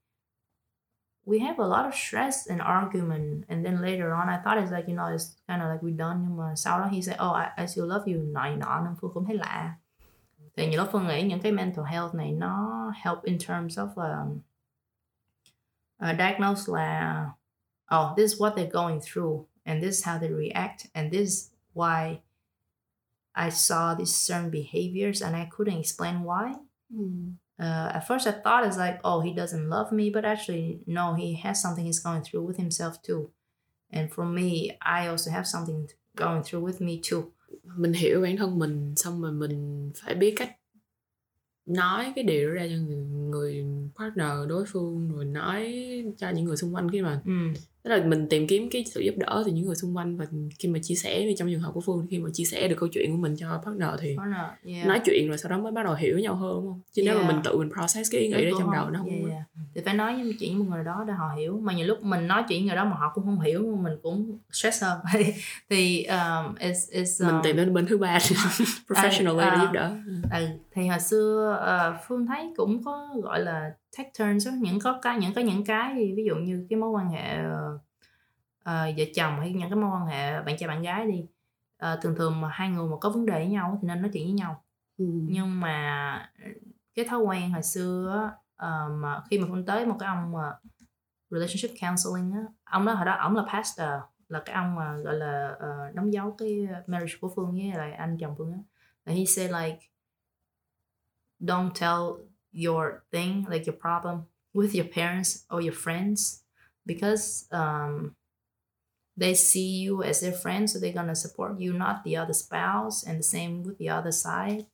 we have a lot of stress and argument and then later on I thought it's like you know it's kind of like we done nhưng mà sau đó he said oh I, I still love you. Nọ nọ nên phương cũng thấy lạ. Thì nhiều lúc phương nghĩ những cái mental health này nó help in terms of um, uh, diagnose là oh this is what they're going through and this is how they react and this is why I saw these certain behaviors and I couldn't explain why. Mm. Uh, at first, I thought it's like, oh, he doesn't love me, but actually, no, he has something he's going through with himself too. And for me, I also have something going through with me too. Mình hiểu bản thân mình, xong rồi mình phải biết cách nói cái điều đó ra cho người, người partner đối phương rồi nói cho những người xung quanh khi mà mm. Tức là mình tìm kiếm cái sự giúp đỡ từ những người xung quanh và khi mà chia sẻ như trong trường hợp của phương khi mà chia sẻ được câu chuyện của mình cho partner thì Partner, yeah. nói chuyện rồi sau đó mới bắt đầu hiểu nhau hơn đúng không chứ nếu mà Yeah. mình tự mình process cái ý nghĩ đó trong đầu nó không Yeah, yeah. thì phải nói với chuyện với một người đó để họ hiểu mà nhiều lúc mình nói chuyện người đó mà họ cũng không hiểu mình cũng stress hơn [LAUGHS] thì um, it's, it's, mình um, tìm đến bên thứ ba [LAUGHS] professional để à. giúp đỡ ừ, thì hồi xưa ờ, phương thấy cũng có gọi là take turns á, những có cái những có những cái thì ví dụ như cái mối quan hệ ờ, vợ chồng hay những cái mối quan hệ bạn trai bạn gái đi Ờ, thường thường mà hai người mà có vấn đề với nhau thì nên nói chuyện với nhau ừ. nhưng mà cái thói quen hồi xưa ờ, mà khi mà phương tới một cái ông mà relationship counseling á ông đó hồi đó ông là pastor là cái ông mà gọi là ờ, đóng dấu cái marriage của phương với lại anh chồng phương á he said like don't tell your thing like your problem with your parents or your friends because um, they see you as their friend so they're gonna support you not the other spouse and the same with the other side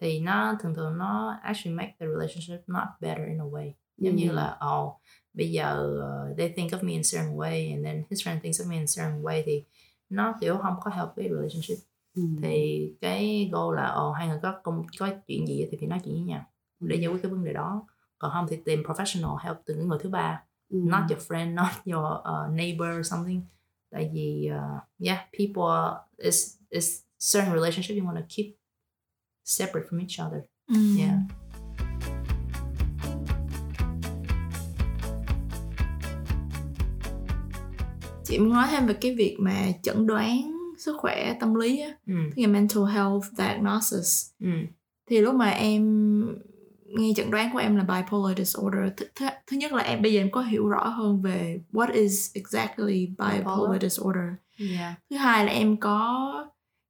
thì nó thường thường nó actually make the relationship not better in a way giống như Ừ. là oh bây giờ uh, they think of me in a certain way and then his friend thinks of me in a certain way thì nó kiểu không có help với relationship Ừ. thì cái goal là ồ hai người có công có chuyện gì thì phải nói chuyện với nhau để giải quyết cái vấn đề đó còn không thì tìm professional help từ những người thứ ba Ừ. not your friend [LAUGHS] not your uh, neighbor or something tại vì uh, yeah people is is certain relationship you want to keep separate from each other Ừ. Yeah. chị muốn nói thêm về cái việc mà chẩn đoán sức khỏe tâm lý á ừ. tức là mental health diagnosis Ừ. thì lúc mà em nghe chẩn đoán của em là bipolar disorder th- th- thứ nhất là em bây giờ em có hiểu rõ hơn về what is exactly bipolar, Bipolar. disorder yeah thứ hai là em có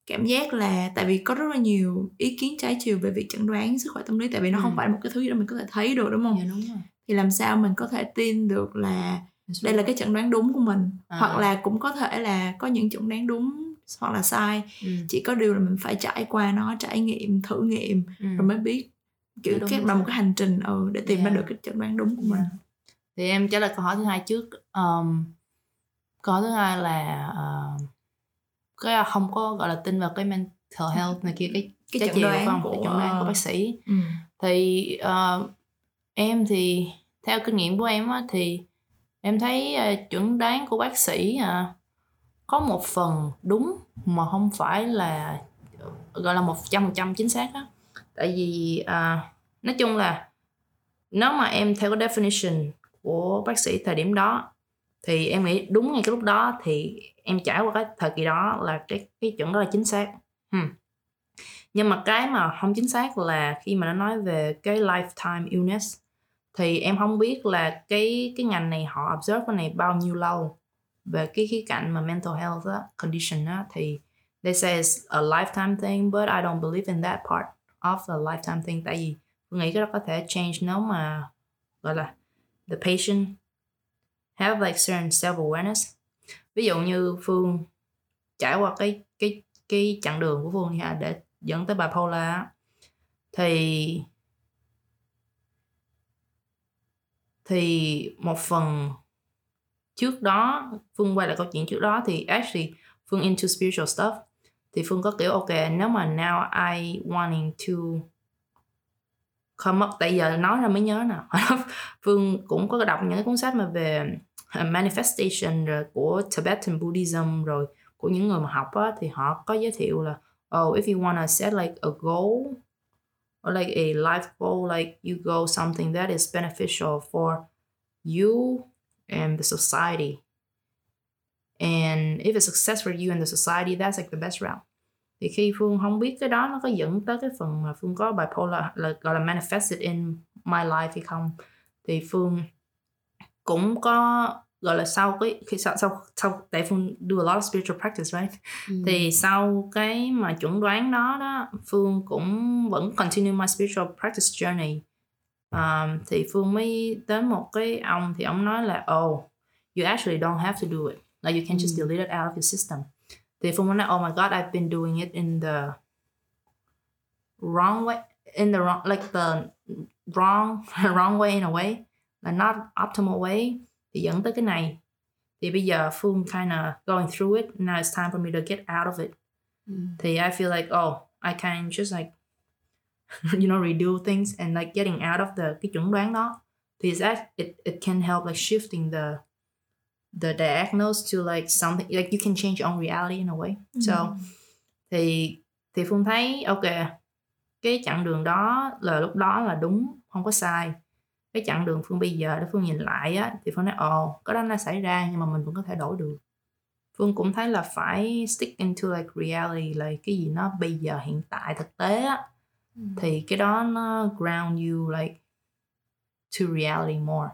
cảm giác là tại vì có rất là nhiều ý kiến trái chiều về việc chẩn đoán sức khỏe tâm lý tại vì nó Ừ. không phải một cái thứ gì đó mình có thể thấy được đúng không yeah đúng rồi thì làm sao mình có thể tin được là đây là cái chẩn đoán đúng của mình À. hoặc là cũng có thể là có những chẩn đoán đúng hoặc là sai ừ. chỉ có điều là mình phải trải qua nó trải nghiệm thử nghiệm Ừ. rồi mới biết kiểu Cái đúng cái là một cái hành trình ừ, để tìm ra Yeah. được cái chẩn đoán đúng của mình Yeah. thì em trả lời câu hỏi thứ hai trước um, câu hỏi thứ hai là uh, cái không có gọi là tin vào cái mental health này kia cái [LAUGHS] Cái trái chẩn đoán không? của- cái chẩn đoán của bác sĩ ừ. thì ờ, em thì theo kinh nghiệm của em á, thì em thấy ờ, chuẩn đoán của bác sĩ à, có một phần đúng mà không phải là gọi là một trăm phần trăm chính xác á tại vì à, nói chung là nếu mà em theo cái definition của bác sĩ thời điểm đó thì em nghĩ đúng ngay cái lúc đó thì em trải qua cái thời kỳ đó là cái cái chuẩn đó là chính xác. Hmm. nhưng mà cái mà không chính xác là khi mà nó nói về cái lifetime illness thì em không biết là cái cái ngành này họ observe cái này bao nhiêu lâu. Về cái khía cạnh mà mental health đó, condition đó thì they say it's a lifetime thing but I don't believe in that part of a lifetime thing. Tại vì tôi nghĩ cái đó có thể change nếu mà, gọi là, the patient have, like, certain self awareness ví dụ như phương trải qua cái cái cái chặng đường của phương nha để dẫn tới bipolar Paula thì thì một phần trước đó, phương quay lại câu chuyện trước đó thì actually phương into spiritual stuff thì phương có kiểu, ok, nếu mà now I wanting to come up, tại giờ nói ra mới nhớ nè [LAUGHS] phương cũng có đọc những cái cuốn sách mà về à, manifestation rồi của Tibetan Buddhism rồi của những người mà học á, thì họ có giới thiệu là oh if you wanna set like a goal or like a life goal, like you go something that is beneficial for you and the society and if it's success for you and the society that's like the best route. Thì khi phương không biết cái đó nó có dẫn tới cái phần mà phương có bipolar là gọi là manifested in my life hay không thì phương cũng có gọi là sau cái khi sau sau sau tại phương do a lot of spiritual practice right? Ừ. thì sau cái mà chuẩn đoán đó đó phương cũng vẫn continue my spiritual practice journey. Um, thì phương mới đến một cái ông thì ông nói là oh you actually don't have to do it like you can just Ừ. delete it out of your system. Phương mới nói oh my god I've been doing it in the wrong way in the wrong like the wrong [LAUGHS] wrong way in a way like not optimal way thì dẫn tới cái này thì bây giờ Phương kind of going through it. Now it's time for me to get out of it. Mm. Thì I feel like oh I can just like [LAUGHS] you know redo things and like getting out of the cái chuẩn đoán đó thì that it it can help like shifting the the diagnosis to like something like you can change your own reality in a way. So thì thì phương thấy ok cái chặng đường đó là lúc đó là đúng không có sai. Cái chặng đường phương bây giờ để phương nhìn lại á thì phương nói ồ có đó nó xảy ra nhưng mà mình vẫn có thể đổi được. Phương cũng thấy là phải stick into like reality là cái gì nó bây giờ hiện tại thực tế á. Thì cái đó nó ground you like to reality more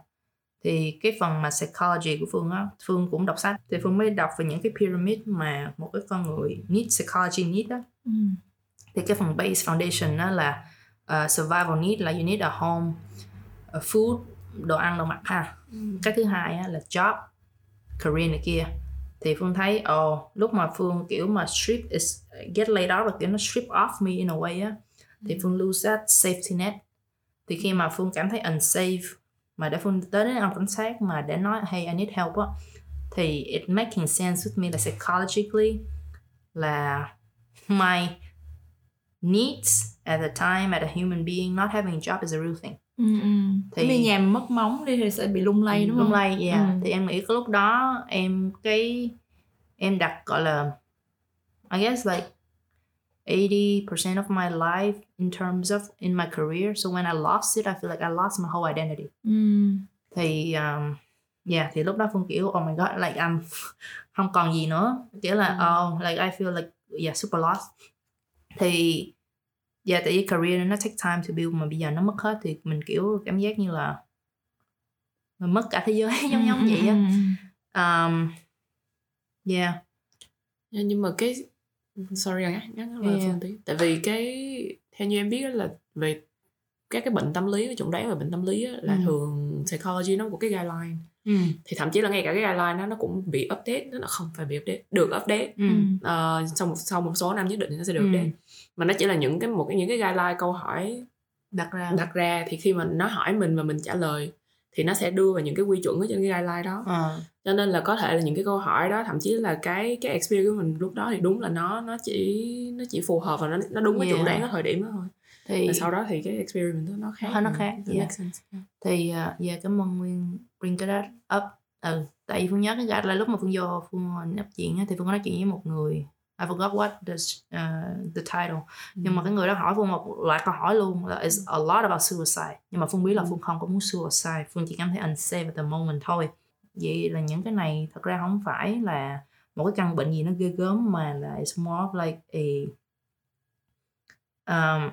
thì cái phần mà psychology của phương á phương cũng đọc sách. Thì phương mới đọc về những cái pyramid mà một cái con người need psychology need đó Ừ. thì cái phần base foundation đó là uh, survival need là you need a home a food đồ ăn đồ mặc ha. Cái thứ hai á, là job career này kia. Thì phương thấy ồ oh, lúc mà phương kiểu mà strip is get laid off là kiểu nó strip off me in a way á thì phương lose that safety net. Thì khi mà phương cảm thấy unsafe mà để phương tới đến ông cảnh sát mà để nói hey I need help á thì it making sense with me là psychologically là my needs at the time at a human being not having a job is a real thing Ừ, ừ. Thì- nhà mất móng đi thì sẽ bị lung lay đúng lung không lay yeah. Ừ. thì em nghĩ cái lúc đó em cái em đặt gọi là I guess like 80% of my life in terms of in my career so when I lost it I feel like I lost my whole identity Ừ. thì um, yeah thì lúc đó phương kiểu oh my god like I'm [LAUGHS] không còn gì nữa kiểu là Ừ. oh like I feel like yeah super lost thì yeah tại vì career nó take time to build mà bây giờ nó mất hết thì mình kiểu cảm giác như là mình mất cả thế giới [LAUGHS] giống giống vậy á Ừ, ừ, ừ. um, yeah Yeah, nhưng mà cái sorry ngắt ngắt lời Yeah. phương tí tại vì cái theo như em biết là về các cái bệnh tâm lý cái chuẩn đoán về bệnh tâm lý á, là Ừ. thường psychology nó có cái guideline ừ. thì thậm chí là ngay cả cái guideline đó nó cũng bị update nó không phải bị update được update Ừ. Ờ, sau một sau một số năm nhất định thì nó sẽ được Ừ. update mà nó chỉ là những cái một cái những cái guideline câu hỏi đặt ra đặt ra thì khi mà nó hỏi mình và mình trả lời thì nó sẽ đưa vào những cái quy chuẩn ở trên cái guideline đó Ờ. cho nên là có thể là những cái câu hỏi đó thậm chí là cái cái experience của mình lúc đó thì đúng là nó nó chỉ nó chỉ phù hợp và nó nó đúng với Yeah. chuẩn đoán ở thời điểm đó thôi thì và sau đó thì cái experience nó khác Nó Ừ, khác, yeah. thì uh, yeah, cảm ơn Nguyên bring cái đó up ừ tại vì Phương nhớ cái gạch là lúc mà Phương vô Phương nhập á, thì Phương có nói chuyện với một người I forgot what the uh, the title. Nhưng mà cái người đó hỏi Phương một loại câu hỏi luôn là is a lot about suicide. Nhưng mà Phương biết là Ừ. Phương không có muốn suicide. Phương chỉ cảm thấy unsafe at the moment thôi. Vậy là những cái này thật ra không phải là một cái căn bệnh gì nó ghê gớm mà là it's more of like a um,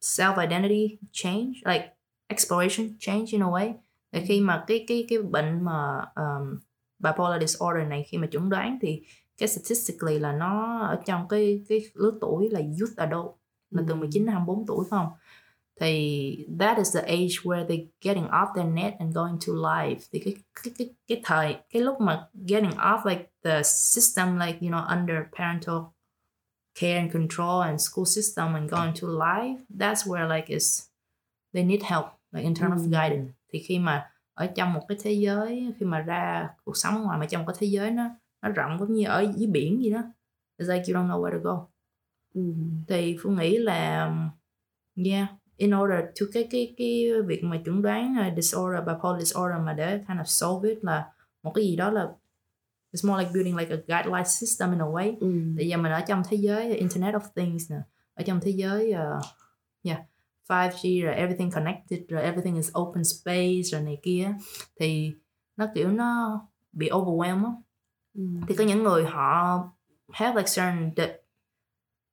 self identity change like exploration change in a way. Thì khi mà cái cái cái bệnh mà um, bipolar disorder này khi mà chẩn đoán thì cái statistically là nó ở trong cái cái lứa tuổi là youth adult là từ Ừ. 19 đến 24 tuổi phải không? Thì that is the age where they getting off their net and going to life. Thì cái cái cái cái thời cái lúc mà getting off like the system like you know under parental care and control and school system and going to life, that's where like is they need help like in terms of guidance. Thì khi mà ở trong một cái thế giới khi mà ra cuộc sống ngoài mà trong một cái thế giới nó nó rộng giống như ở dưới biển gì đó it's like you don't know where to go Ừ. thì phương nghĩ là yeah in order to cái cái cái việc mà chuẩn đoán uh, disorder bipolar disorder mà để kind of solve it là một cái gì đó là it's more like building like a guideline system in a way Ừ. bây giờ mình ở trong thế giới internet of things nè ở trong thế giới uh, yeah 5G rồi everything connected rồi everything is open space rồi này kia thì nó kiểu nó bị overwhelmed á Ừ. thì có những người họ have like certain de-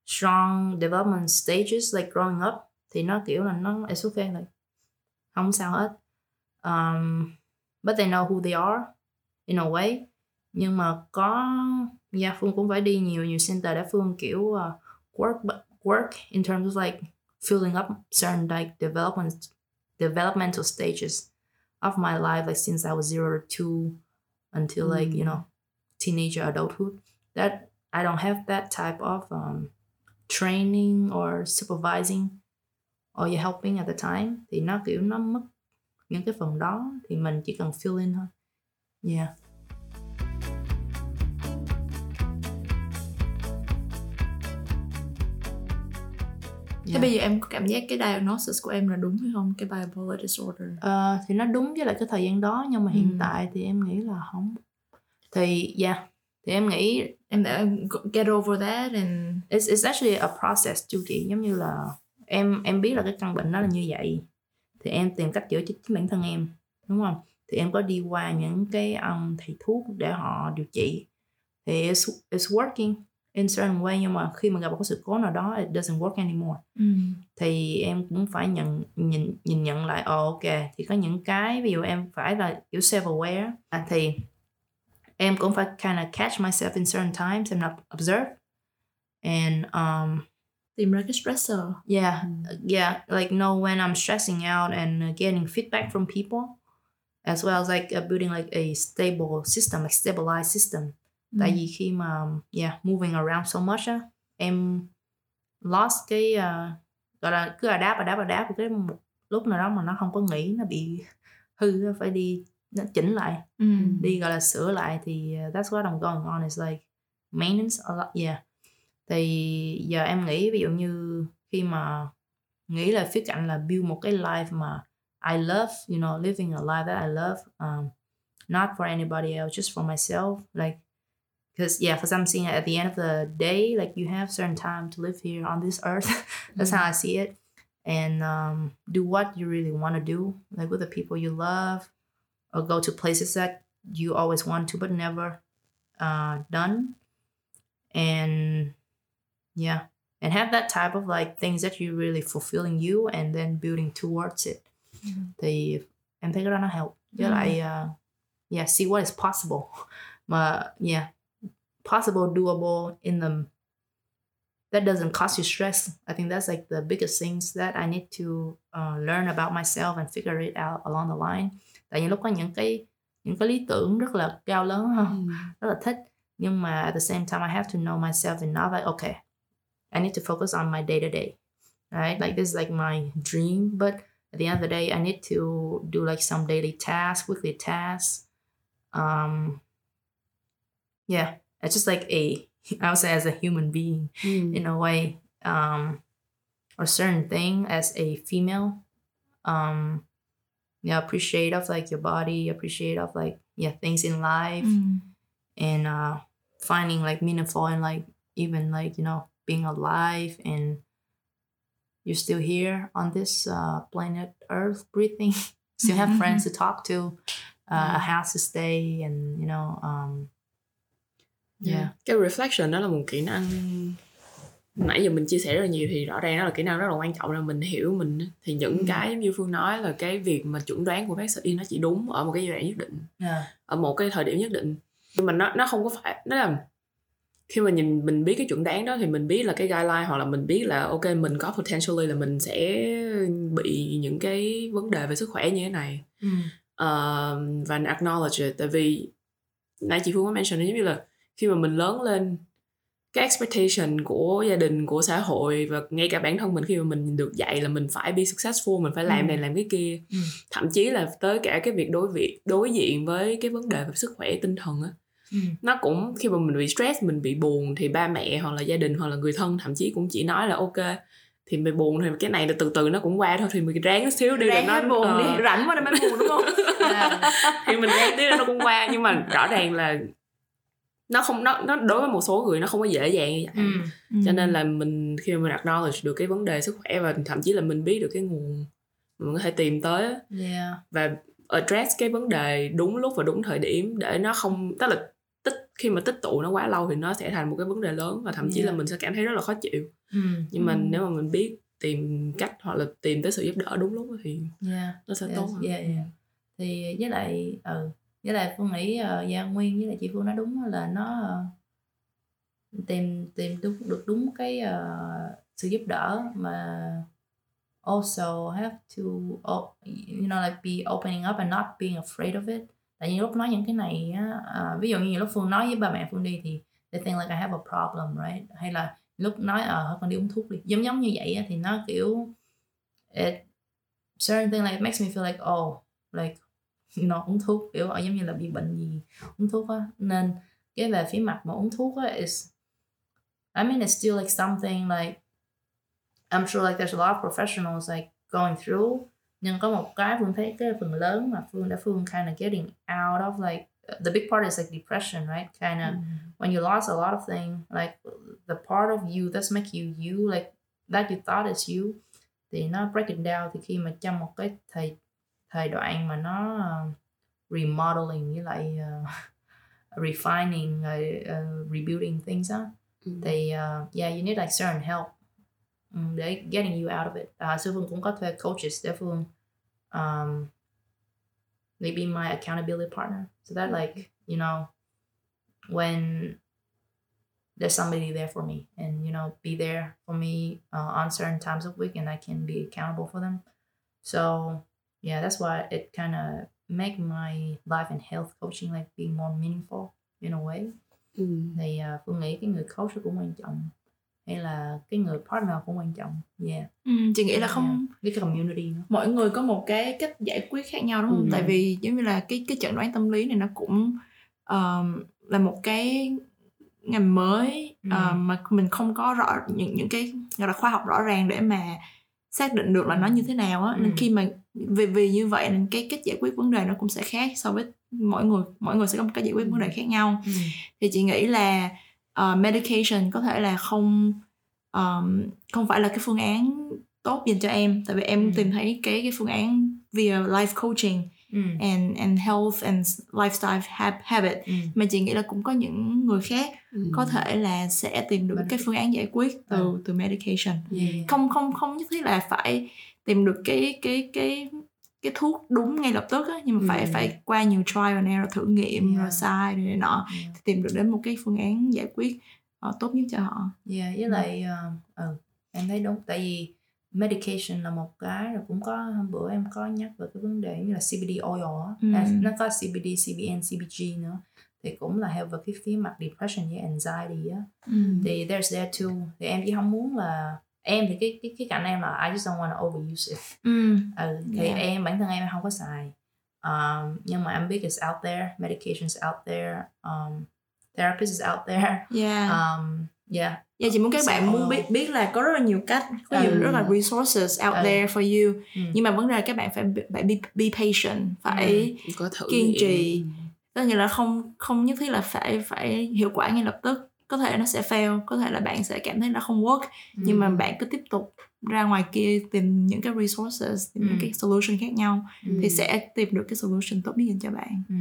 strong development stages like growing up thì nó kiểu là nó it's okay like không sao hết um, but they know who they are in a way nhưng mà có yeah, Phương cũng phải đi nhiều nhiều center để Phương kiểu uh, work work in terms of like filling up certain like development developmental stages of my life like since I was zero to two until like you Mm. know teenager adulthood that i don't have that type of um, training or supervising or you're helping at the time thì nó kiểu nó mất những cái phần đó thì mình chỉ cần fill in thôi yeah Thế yeah. bây giờ em có cảm giác cái diagnosis của em là đúng hay không? Cái bipolar disorder uh, Thì nó đúng với lại cái thời gian đó Nhưng mà hiện ừ. tại thì em nghĩ là không thì yeah. Thì em nghĩ em đã get over that and it's, it's actually a process chu chị giống như là em em biết là cái căn bệnh đó là như vậy. Thì em tìm cách chữa cho chính bản thân em đúng không? Thì em có đi qua những cái ông thầy thuốc để họ điều trị. Thì it's, it's working in certain way nhưng mà khi mà gặp một sự cố nào đó it doesn't work anymore. Mm. thì em cũng phải nhận nhìn nhìn nhận lại oh, ok. Thì có những cái ví dụ em phải là kiểu self aware à, thì em cũng phải kind of catch myself in certain times and observe. And um tìm ra cái stressor. Yeah yeah like know when i'm stressing out and getting feedback from people as well as like uh, building like a stable system like stabilized system. Tại Ừ. vì khi mà yeah moving around so much á em lost cái uh, gọi là cứ adapt adapt adapt cái một lúc nào đó mà nó không có nghĩ nó bị hư phải đi nó chỉnh lại Ừ. đi gọi là sửa lại thì uh, that's what I'm going on is like maintenance a lot yeah. Thì giờ em nghĩ ví dụ như khi mà nghĩ là phía cạnh là build một cái life mà I love you know living a life that I love um, not for anybody else just for myself like because yeah because I'm seeing at the end of the day like you have certain time to live here on this earth. [LAUGHS] That's how I see it. And um, do what you really want to do like with the people you love or go to places that you always want to but never uh, done. And yeah and have that type of like things that you really fulfilling you and then building towards it. Ừ. thì em thấy cái đó nó help. Với Ừ. lại uh, yeah see what is possible. [LAUGHS] Mà yeah possible doable in the that doesn't cause you stress. I think that's like the biggest things that i need to uh, learn about myself and figure it out along the line tại những lúc có những cái những cái lý tưởng rất là cao lớn ha Ừ. rất là thích nhưng mà at the same time I have to know myself enough like okay I need to focus on my day to day right like this is like my dream but at the end of the day I need to do like some daily tasks weekly tasks um yeah it's just like a [LAUGHS] I would say as a human being Ừ. in a way um or certain thing as a female um yeah appreciate of like your body appreciate of like yeah things in life Ừ. and uh finding like meaningful and like even like you know being alive and you're still here on this uh planet earth breathing. [LAUGHS] Still have friends to talk to uh, a house to stay and you know um yeah. Cái reflection đó là một kỹ năng nãy giờ mình chia sẻ rất là nhiều thì rõ ràng đó là kỹ năng rất là quan trọng là mình hiểu mình thì những Ừ. cái như phương nói là cái việc mà chuẩn đoán của bác sĩ nó chỉ đúng ở một cái giai đoạn nhất định yeah ở một cái thời điểm nhất định. Nhưng mà nó nó không có phải nó là khi mà nhìn mình biết cái chuẩn đoán đó thì mình biết là cái guideline hoặc là mình biết là ok mình có potentially là mình sẽ bị những cái vấn đề về sức khỏe như thế này. Mm. Ờ, và acknowledge it. Tại vì nãy chị Phương có mention giống như là khi mà mình lớn lên cái expectation của gia đình của xã hội và ngay cả bản thân mình khi mà mình được dạy là mình phải be successful mình phải làm Ừ. này làm cái kia Ừ. thậm chí là tới cả cái việc đối việc đối diện với cái vấn đề về sức khỏe tinh thần á Mm. nó cũng khi mà mình bị stress mình bị buồn thì ba mẹ hoặc là gia đình hoặc là người thân thậm chí cũng chỉ nói là ok thì mày buồn thì cái này là từ từ nó cũng qua thôi thì mình ráng xíu đi ráng nó buồn ờ, đi rảnh quá nên mới buồn đúng không À. [LAUGHS] thì mình ráng tí là nó cũng qua nhưng mà rõ ràng là nó không nó nó đối với một số người nó không có dễ dàng như vậy mm. Ừ. cho nên là mình khi mà mình acknowledge được cái vấn đề sức khỏe và thậm chí là mình biết được cái nguồn mình có thể tìm tới yeah và address cái vấn đề đúng lúc và đúng thời điểm để nó không tức là tích khi mà tích tụ nó quá lâu thì nó sẽ thành một cái vấn đề lớn và thậm chí Yeah. là mình sẽ cảm thấy rất là khó chịu mm. nhưng mà Ừ. nếu mà mình biết tìm cách hoặc là tìm tới sự giúp đỡ đúng lúc thì yeah nó sẽ yes, tốt hơn yeah, yeah. thì với lại ừ với lại phương nghĩ uh, gia nguyên với lại chị phương nói đúng là nó uh, tìm tìm đúng được đúng cái uh, sự giúp đỡ mà also have to you know like be opening up and not being afraid of it. Tại vì lúc nói những cái này á à, ví dụ như lúc phương nói với ba mẹ phương đi thì they think like I have a problem right? Hay là lúc nói ờ con đi uống thuốc đi. Giống giống như vậy á, thì nó kiểu it certain thing like it makes me feel like oh like know uống thuốc kiểu giống như là bị bệnh gì uống thuốc á. Nên cái về phía mặt mà uống thuốc á is I mean it's still like something like I'm sure like there's a lot of professionals like going through. Nhưng có một cái phương thấy cái phần lớn mà phương đã phương kind of getting out of like the big part is like depression right? Kind of when you lost a lot of things like the part of you that's make you you like that you thought is you thì nó break it down. Thì khi mà trong một cái thời thời đoạn mà nó remodeling với lại uh, [LAUGHS] refining uh, uh, rebuilding things á Ừ. thì uh, yeah you need like certain help um, để getting you out of it. Uh, so phương cũng có thuê coaches để phương um, they be my accountability partner. So that like you know when there's somebody there for me and you know be there for me uh, on certain times of week and I can be accountable for them. So yeah that's why it kind of make my life and health coaching like being more meaningful in a way Ừ. thì uh, phương nghĩ cái người coach cũng quan trọng hay là cái người partner cũng quan trọng yeah ừ, chị nghĩ là không với cái community nữa mỗi người có một cái cách giải quyết khác nhau đúng không? Ừ. Tại vì giống như là cái cái chẩn đoán tâm lý này nó cũng um, là một cái ngành mới Ừ. um, mà mình không có rõ những những cái gọi là khoa học rõ ràng để mà xác định được là nó như thế nào á nên Ừ. khi mà vì vì như vậy nên cái cách giải quyết vấn đề nó cũng sẽ khác so với mỗi người mỗi người sẽ có một cách giải quyết vấn đề khác nhau thì chị nghĩ là uh, medication có thể là không um, không phải là cái phương án tốt dành cho em tại vì em Ừ. tìm thấy cái cái phương án via life coaching ừ. and and health and lifestyle hab- habit Ừ. mà chị nghĩ là cũng có những người khác Ừ. có thể là sẽ tìm được Mình- cái phương án giải quyết từ Ừ. từ medication Yeah. không không không nhất thiết là phải tìm được cái cái cái cái thuốc đúng ngay lập tức á nhưng mà phải Ừ. phải qua nhiều trial and error thử nghiệm Yeah. rồi sai rồi này nọ Yeah. thì tìm được đến một cái phương án giải quyết ờ, tốt nhất cho họ Yeah, với Ừ. lại uh, ừ, em thấy đúng tại vì medication là một cái rồi cũng có hôm bữa em có nhắc về cái vấn đề như là CBD oil á Ừ. À, nó có CBD, CBN, CBG nữa thì cũng là help về cái phía mặt depression với anxiety á thì there's there too thì em chỉ không muốn là em thì cái cái cái cạnh em là I just don't want to overuse it ừ. ừ, thì Yeah. em bản thân em không có xài um, nhưng mà em biết it's out there medications out there um, therapist is out there yeah [LAUGHS] um, yeah Dạ chị muốn các bạn Sao? muốn biết biết là có rất là nhiều cách, có nhiều Ừ. rất là resources out Ừ. there for you. Ừ. Nhưng mà vấn đề là các bạn phải phải be, be patient, phải thử kiên trì. Có nghĩa là không không nhất thiết là phải phải hiệu quả ngay lập tức. Có thể nó sẽ fail, có thể là bạn sẽ cảm thấy nó không work, nhưng mà Ừ. bạn cứ tiếp tục ra ngoài kia tìm những cái resources, tìm những Ừ. cái solution khác nhau Ừ. thì sẽ tìm được cái solution tốt nhất dành cho bạn. ừ.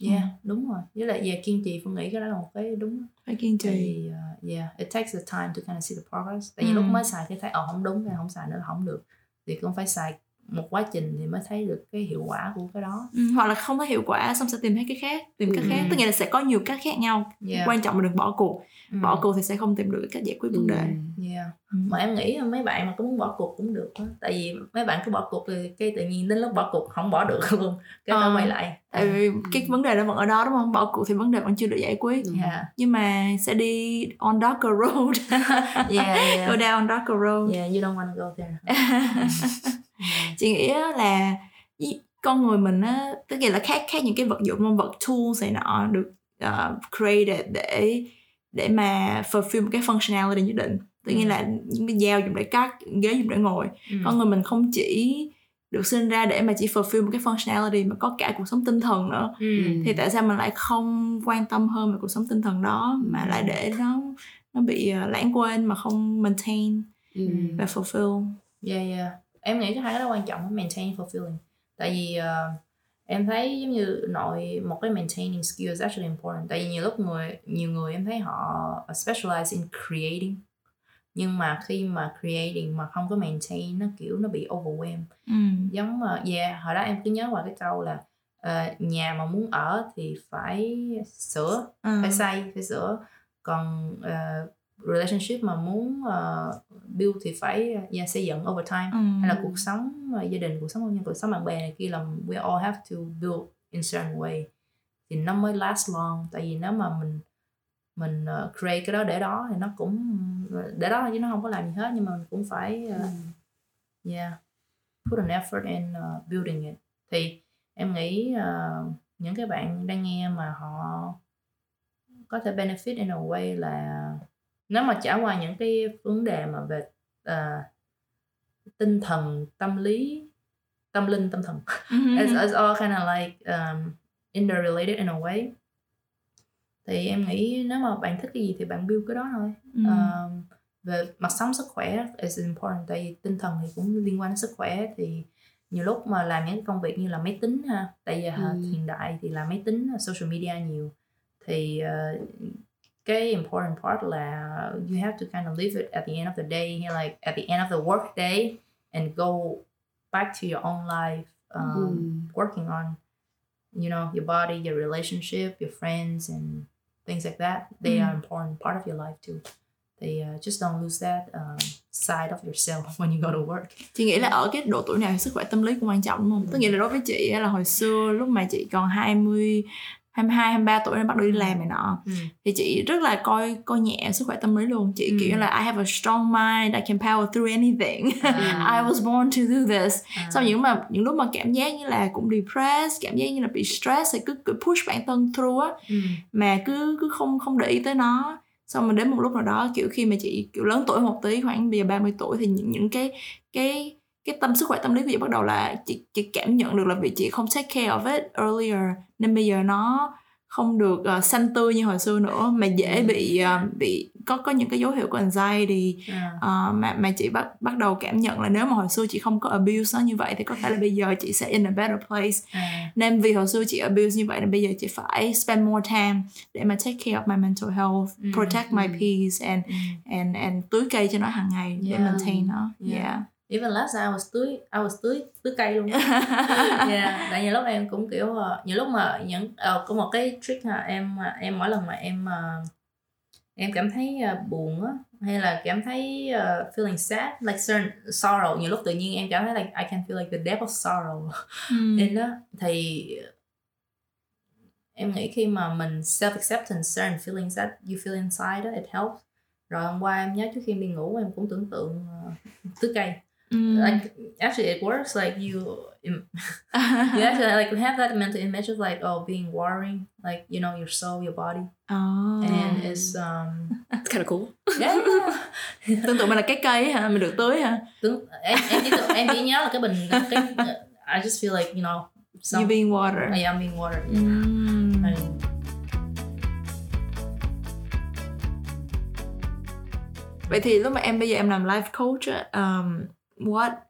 Ừ. yeah đúng rồi với lại về kiên trì phương nghĩ cái đó là một cái đúng Phải kiên trì. vì uh, yeah it takes the time to kind of see the progress tại vì Ừ. lúc mới xài cái thấy ờ không đúng cái không xài nữa là không được thì cũng phải xài một quá trình thì mới thấy được cái hiệu quả của cái đó Ừ, hoặc là không có hiệu quả xong sẽ tìm thấy cái khác, tìm cách Ừ. khác. Tức nghĩa là sẽ có nhiều cách khác nhau. yeah Quan trọng là đừng bỏ cuộc. Ừ. Bỏ cuộc thì sẽ không tìm được cái cách giải quyết vấn đề. yeah Ừ. mà em nghĩ là mấy bạn mà có muốn bỏ cuộc cũng được á tại vì mấy bạn cứ bỏ cuộc thì cái tự nhiên đến lúc bỏ cuộc không bỏ được luôn cái Ờ. phải quay lại tại vì cái vấn đề nó vẫn ở đó đúng không bỏ cuộc thì vấn đề vẫn chưa được giải quyết yeah nhưng mà sẽ đi on darker road [LAUGHS] yeah yeah go down darker road yeah you don't want to go there [LAUGHS] chị nghĩ là con người mình á tức nghĩa là khác khác những cái vật dụng không vật tools này nọ được uh, created để để mà fulfill cái functionality nhất định tự nhiên Ừ. là những cái dao dùng để cắt ghế dùng để ngồi Ừ. con người mình không chỉ được sinh ra để mà chỉ fulfill một cái functionality mà có cả cuộc sống tinh thần nữa ừ. thì tại sao mình lại không quan tâm hơn về cuộc sống tinh thần đó mà Ừ. lại để nó nó bị ờ, lãng quên mà không maintain Ừ. và fulfill Yeah, yeah. Em nghĩ cái hai cái đó quan trọng maintain fulfilling. Tại vì ờ, em thấy giống như nội một cái maintaining skill is actually important. Tại vì nhiều lúc người nhiều người em thấy họ specialize in creating nhưng mà khi mà creating mà không có maintain nó kiểu nó bị overwhelm ừ. giống mà yeah hồi đó em cứ nhớ qua cái câu là ờ, nhà mà muốn ở thì phải sửa Ừ. phải xây phải sửa còn ờ, relationship mà muốn ờ, build thì phải uh, yeah, xây dựng over time. Ừ. hay là cuộc sống ờ, gia đình cuộc sống hôn nhân cuộc sống bạn bè này kia là we all have to build in certain way. Thì nó mới last long. Tại vì nếu mà mình mình ờ, create cái đó để đó thì nó cũng để đó chứ nó không có làm gì hết nhưng mà mình cũng phải ờ, yeah put an effort in uh, building it. Thì em nghĩ uh, những cái bạn đang nghe mà họ có thể benefit in a way là nếu mà trải qua những cái vấn đề mà về uh, tinh thần tâm lý tâm linh tâm thần. Mhm. it's, it's all kind of like um, interrelated in a way. Thì em nghĩ nếu mà bạn thích cái gì thì bạn build cái đó thôi. Ừ. um, về mặt sống sức khỏe is important. Tại vì tinh thần thì cũng liên quan đến sức khỏe. Thì nhiều lúc mà làm những công việc như là máy tính ha. Tại vì Ừ. hiện đại thì làm máy tính social media nhiều. Thì uh, cái important part là you have to kind of leave it at the end of the day like at the end of the work day and go back to your own life um, Ừ. working on you know your body your relationship your friends and things like that they Mm. are important part of your life too they uh, just don't lose that um, side of yourself [LAUGHS] when you go to work chị nghĩ là ở cái độ tuổi này sức khỏe tâm lý cũng quan trọng đúng không? Tức nghĩa là đối với chị là hồi xưa lúc mà chị còn 20 22 23 tuổi bắt đầu đi làm này nọ thì chị rất là coi coi nhẹ sức khỏe tâm lý luôn. Chị Ừ. kiểu là I have a strong mind, I can power through anything. À, [LAUGHS] I was born to do this. à, Sau những mà những lúc mà cảm giác như là cũng depressed, cảm giác như là bị stress thì cứ, cứ push bản thân through á ừ, mà cứ cứ không không để ý tới nó xong rồi đến một lúc nào đó kiểu khi mà chị kiểu lớn tuổi một tí khoảng bây giờ 30 tuổi thì những những cái cái cái tâm sức khỏe tâm lý của chị bắt đầu là chị chị cảm nhận được là vì chị không take care of it earlier nên bây giờ nó không được uh, xanh tươi như hồi xưa nữa mà dễ Ừ. bị uh, bị có có những cái dấu hiệu của anxiety à, uh, mà mà chị bắt bắt đầu cảm nhận là nếu mà hồi xưa chị không có abuse nó như vậy thì có thể là bây giờ chị sẽ in a better place à, nên vì hồi xưa chị abuse như vậy nên bây giờ chị phải spend more time để mà take care of my mental health, Ừ, protect my ừ. peace and ừ. and and tưới cây cho nó hàng ngày để Yeah. maintain nó. Yeah. Yeah. Even last I was tưới I was tưới tưới cây luôn [LAUGHS] yeah tại nhiều lúc em cũng kiểu uh, nhiều lúc mà những ờ, có một cái trick ha em uh, em mỗi lần mà em uh, em cảm thấy uh, buồn á hay là cảm thấy uh, feeling sad like certain sorrow nhiều lúc tự nhiên em cảm thấy like I can feel like the depth of sorrow. Ừ. in đó thì em nghĩ khi mà mình self acceptance certain feelings that you feel inside đó, it helps. Rồi hôm qua em nhớ trước khi em đi ngủ em cũng tưởng tượng uh, tưới cây Ừ. like actually it works like you [LAUGHS] you [LAUGHS] actually like have that mental image of like oh being warring like you know your soul your body Oh. and it's um It's kind of cool. yeah, yeah. Tương tự mình là cái cây hả? Mình được tưới hả? Tưởng, em em chỉ em chỉ nhớ là cái bình cái I just feel like you know some, You being water. yeah, I'm being water Mm. And Vậy thì lúc mà em bây giờ em làm life coach um, what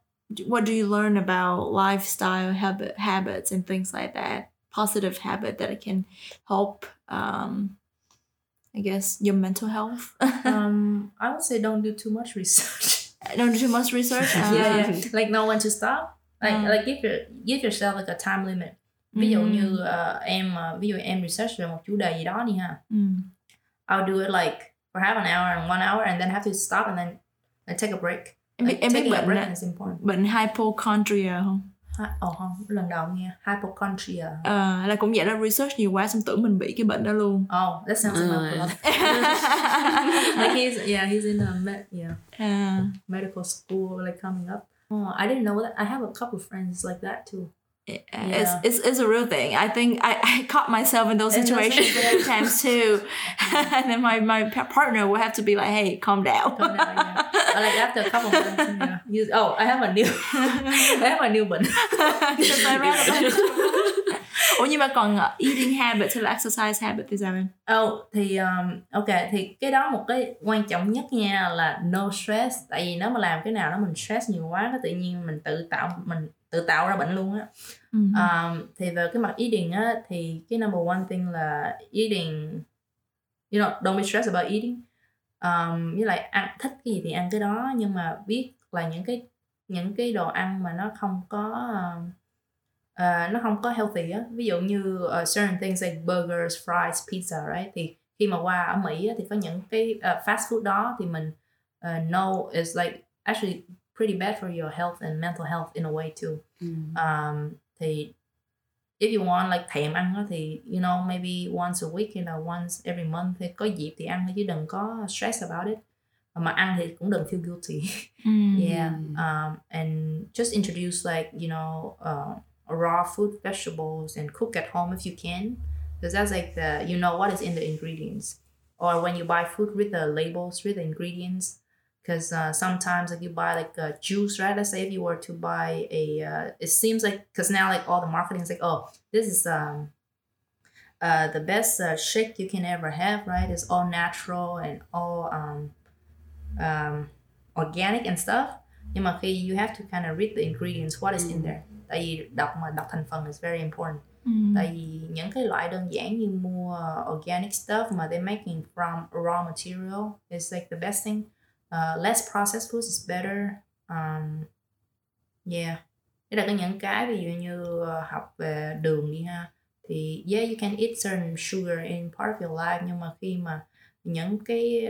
what do you learn about lifestyle habit, habits and things like that? Positive habit that can help um, I guess your mental health. [LAUGHS] um I would say don't do too much research Don't do too much research. [LAUGHS] yeah, Uh, yeah. like know when to stop like Mm. like give your give yourself like a time limit ví dụ như uh, em uh, ví dụ em research về một chủ đề gì đó đi ha Mm. I'll do it like for half an hour and one hour and then have to stop and then and take a break Em biết em biết bệnh important bệnh hypochondria không? Ồ không, lần đầu nghe hypochondria. Ờ, là cũng vậy đó research nhiều quá xong tưởng mình bị cái bệnh đó luôn. Oh, that sounds Uh, like [LAUGHS] he's yeah, he's in a med, yeah À, medical school like coming up. Oh, I didn't know that. I have a couple of friends like that too. It's, it's it's a real thing. I think I, [LAUGHS] I caught myself in those situations many times too, [LAUGHS] and then my my pa- partner will have to be like, "Hey, calm down." Come down, yeah. Like after a couple of months, yeah. You, [LAUGHS] oh, I have a new, I have a new it. Ủa nhưng mà còn uh, eating habits hay là exercise habit thì sao em? Oh, thì um, ok thì cái đó một cái quan trọng nhất nha là no stress tại vì nếu mà làm cái nào đó mình stress nhiều quá cái tự nhiên mình tự tạo mình tự tạo ra bệnh luôn á. Ừ. um, thì về cái mặt eating á thì cái number one thing là eating you know don't be stressed about eating. Um, với lại ăn thích cái gì thì ăn cái đó nhưng mà biết là những cái những cái đồ ăn mà nó không có um, uh, nó không có healthy á. Ví dụ như uh, certain things like burgers fries pizza right? Thì khi mà qua ở Mỹ á, thì có những cái uh, fast food đó thì mình uh, know is like actually pretty bad for your health and mental health in a way too. Um, thì if you want like thèm ăn thì you know maybe once a week hay là once every month thì có dịp thì ăn chứ đừng có stress about it. Mà ăn thì cũng đừng feel guilty. Ừ. [LAUGHS] yeah um, and just introduce like you know uh, raw food vegetables and cook at home if you can because that's like the you know what is in the ingredients. Or when you buy food read the labels read the ingredients because uh, sometimes like you buy like a juice right? Let's say if you were to buy a uh, it seems like because now like all the marketing is like oh this is um uh the best uh, shake you can ever have right? It's all natural and all um um organic and stuff. Nhưng mà khi you have to kind of read the ingredients what is in there. Tại vì đọc mà đọc thành phần is very important. Ừ. tại vì những cái loại đơn giản như mua organic stuff mà they're making from raw material is like the best thing uh, less processed foods is better. Um, yeah. Thế là có những cái ví dụ như học về đường đi ha thì yeah you can eat certain sugar in part of your life nhưng mà khi mà những cái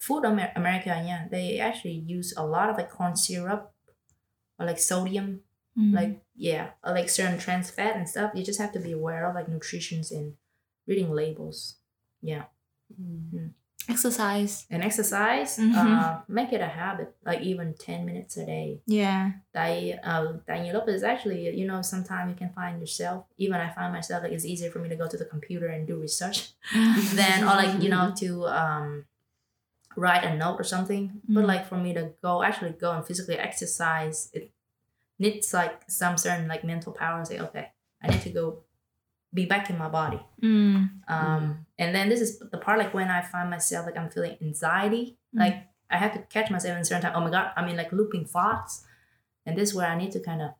food ở Amer- America nha they actually use a lot of like corn syrup or like sodium. Ừ. like yeah or like certain trans fat and stuff. You just have to be aware of like nutritions and reading labels. Yeah exercise. And exercise? Mhm. uh, make it a habit like even 10 minutes a day. Yeah. Tại uh, tại nhiều lúc is actually you know sometimes you can find yourself even I find myself like it's easier for me to go to the computer and do research [LAUGHS] than or like you know to um write a note or something. But Mm. like for me to go actually go and physically exercise it needs like some certain like mental power say okay i need to go be back in my body ừ. um and then this is the part like when i find myself like i'm feeling anxiety Mm. like i have to catch myself in certain time oh my god i mean like looping thoughts and this is where i need to kind of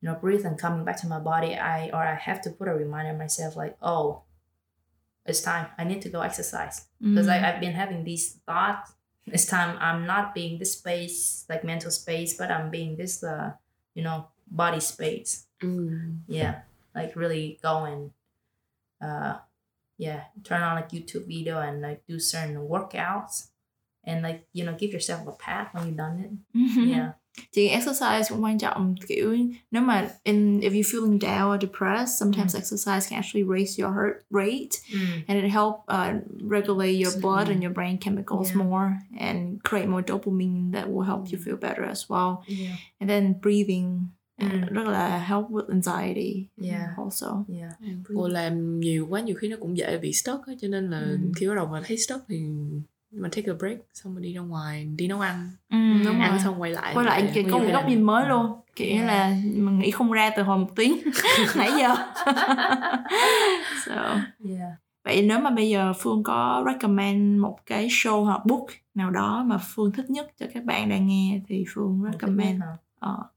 you know breathe and coming back to my body i or i have to put a reminder myself like oh it's time i need to go exercise because like I've been having these thoughts. This time I'm not being this space, like mental space, but I'm being this, uh, you know, body space. Ừm. Yeah, like really go and, uh, yeah, turn on like YouTube video and like do certain workouts, and like you know give yourself a pat when you've done it. Yeah, chị nghĩ exercise cũng quan trọng kiểu nếu mà in if you're feeling down or depressed sometimes exercise can actually raise your heart rate Mm. and it help uh, regulate your blood and your brain chemicals Yeah. more and create more dopamine that will help you feel better as well. Yeah, and then breathing Mm. rất là help with anxiety Yeah. also yeah. cô làm nhiều quá nhiều khi nó cũng dễ bị stuck á cho nên là Ừ. khi bắt đầu mà thấy stuck thì mình take a break xong rồi đi ra ngoài đi nấu ăn ừ, đúng ăn rồi xong quay lại quay lại Quay có một góc nhìn mới luôn kiểu Yeah. là mình nghĩ không ra từ hồi một tiếng [LAUGHS] nãy giờ [LAUGHS] so Yeah. vậy nếu mà bây giờ phương có recommend một cái show hoặc book nào đó mà phương thích nhất cho các bạn đang nghe thì phương recommend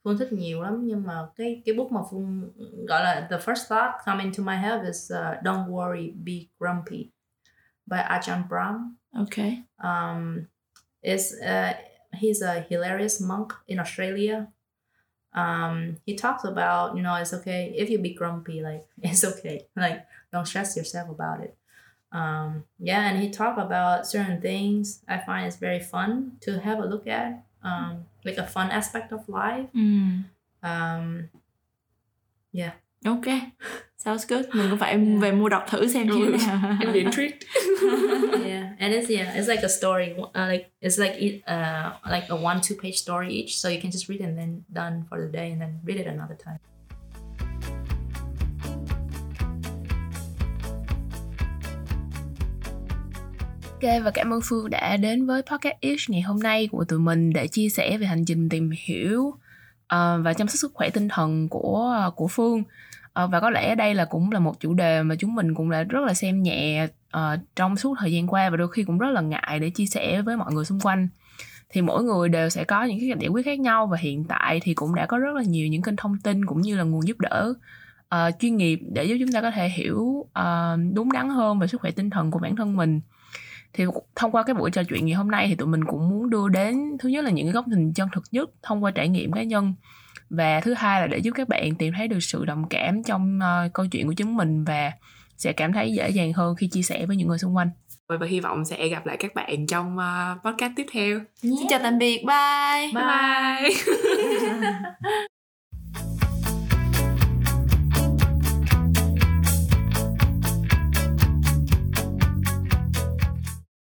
Phương thích nhiều lắm nhưng mà cái cái book mà Phương gọi là the first thought coming to my head is uh, Don't Worry Be Grumpy by Ajahn Brahm. ok Um, is uh, he's a hilarious monk in Australia. Um, he talks about you know it's okay if you be grumpy like [LAUGHS] it's okay like don't stress yourself about it. Um, yeah, and he talk about certain things I find it's very fun to have a look at. Um, like a fun aspect of life. Ừm, Um, ok [LAUGHS] sounds good mình cũng phải Yeah. về mua đọc thử xem như Ừ. thế nào em bị intrigued [LAUGHS] yeah, and it's yeah, it's like a story. Uh, like it's like it, uh, like a one two page story each, so you can just read it and then done for the day, and then read it another time. Ok và cảm ơn Phương đã đến với Podcast Ish ngày hôm nay của tụi mình để chia sẻ về hành trình tìm hiểu uh, và chăm sóc sức khỏe tinh thần của của Phương. uh, và có lẽ đây là cũng là một chủ đề mà chúng mình cũng đã rất là xem nhẹ uh, trong suốt thời gian qua và đôi khi cũng rất là ngại để chia sẻ với mọi người xung quanh. Thì mỗi người đều sẽ có những cái cách giải quyết khác nhau và hiện tại thì cũng đã có rất là nhiều những kênh thông tin cũng như là nguồn giúp đỡ uh, chuyên nghiệp để giúp chúng ta có thể hiểu uh, đúng đắn hơn về sức khỏe tinh thần của bản thân mình thì thông qua cái buổi trò chuyện ngày hôm nay thì tụi mình cũng muốn đưa đến thứ nhất là những cái góc nhìn chân thực nhất thông qua trải nghiệm cá nhân. Và thứ hai là để giúp các bạn tìm thấy được sự đồng cảm trong ờ, câu chuyện của chúng mình và sẽ cảm thấy dễ dàng hơn khi chia sẻ với những người xung quanh. Và hy vọng sẽ gặp lại các bạn trong uh, podcast tiếp theo. Xin chào tạm biệt. Bye bye, bye. [LAUGHS] [LAUGHS]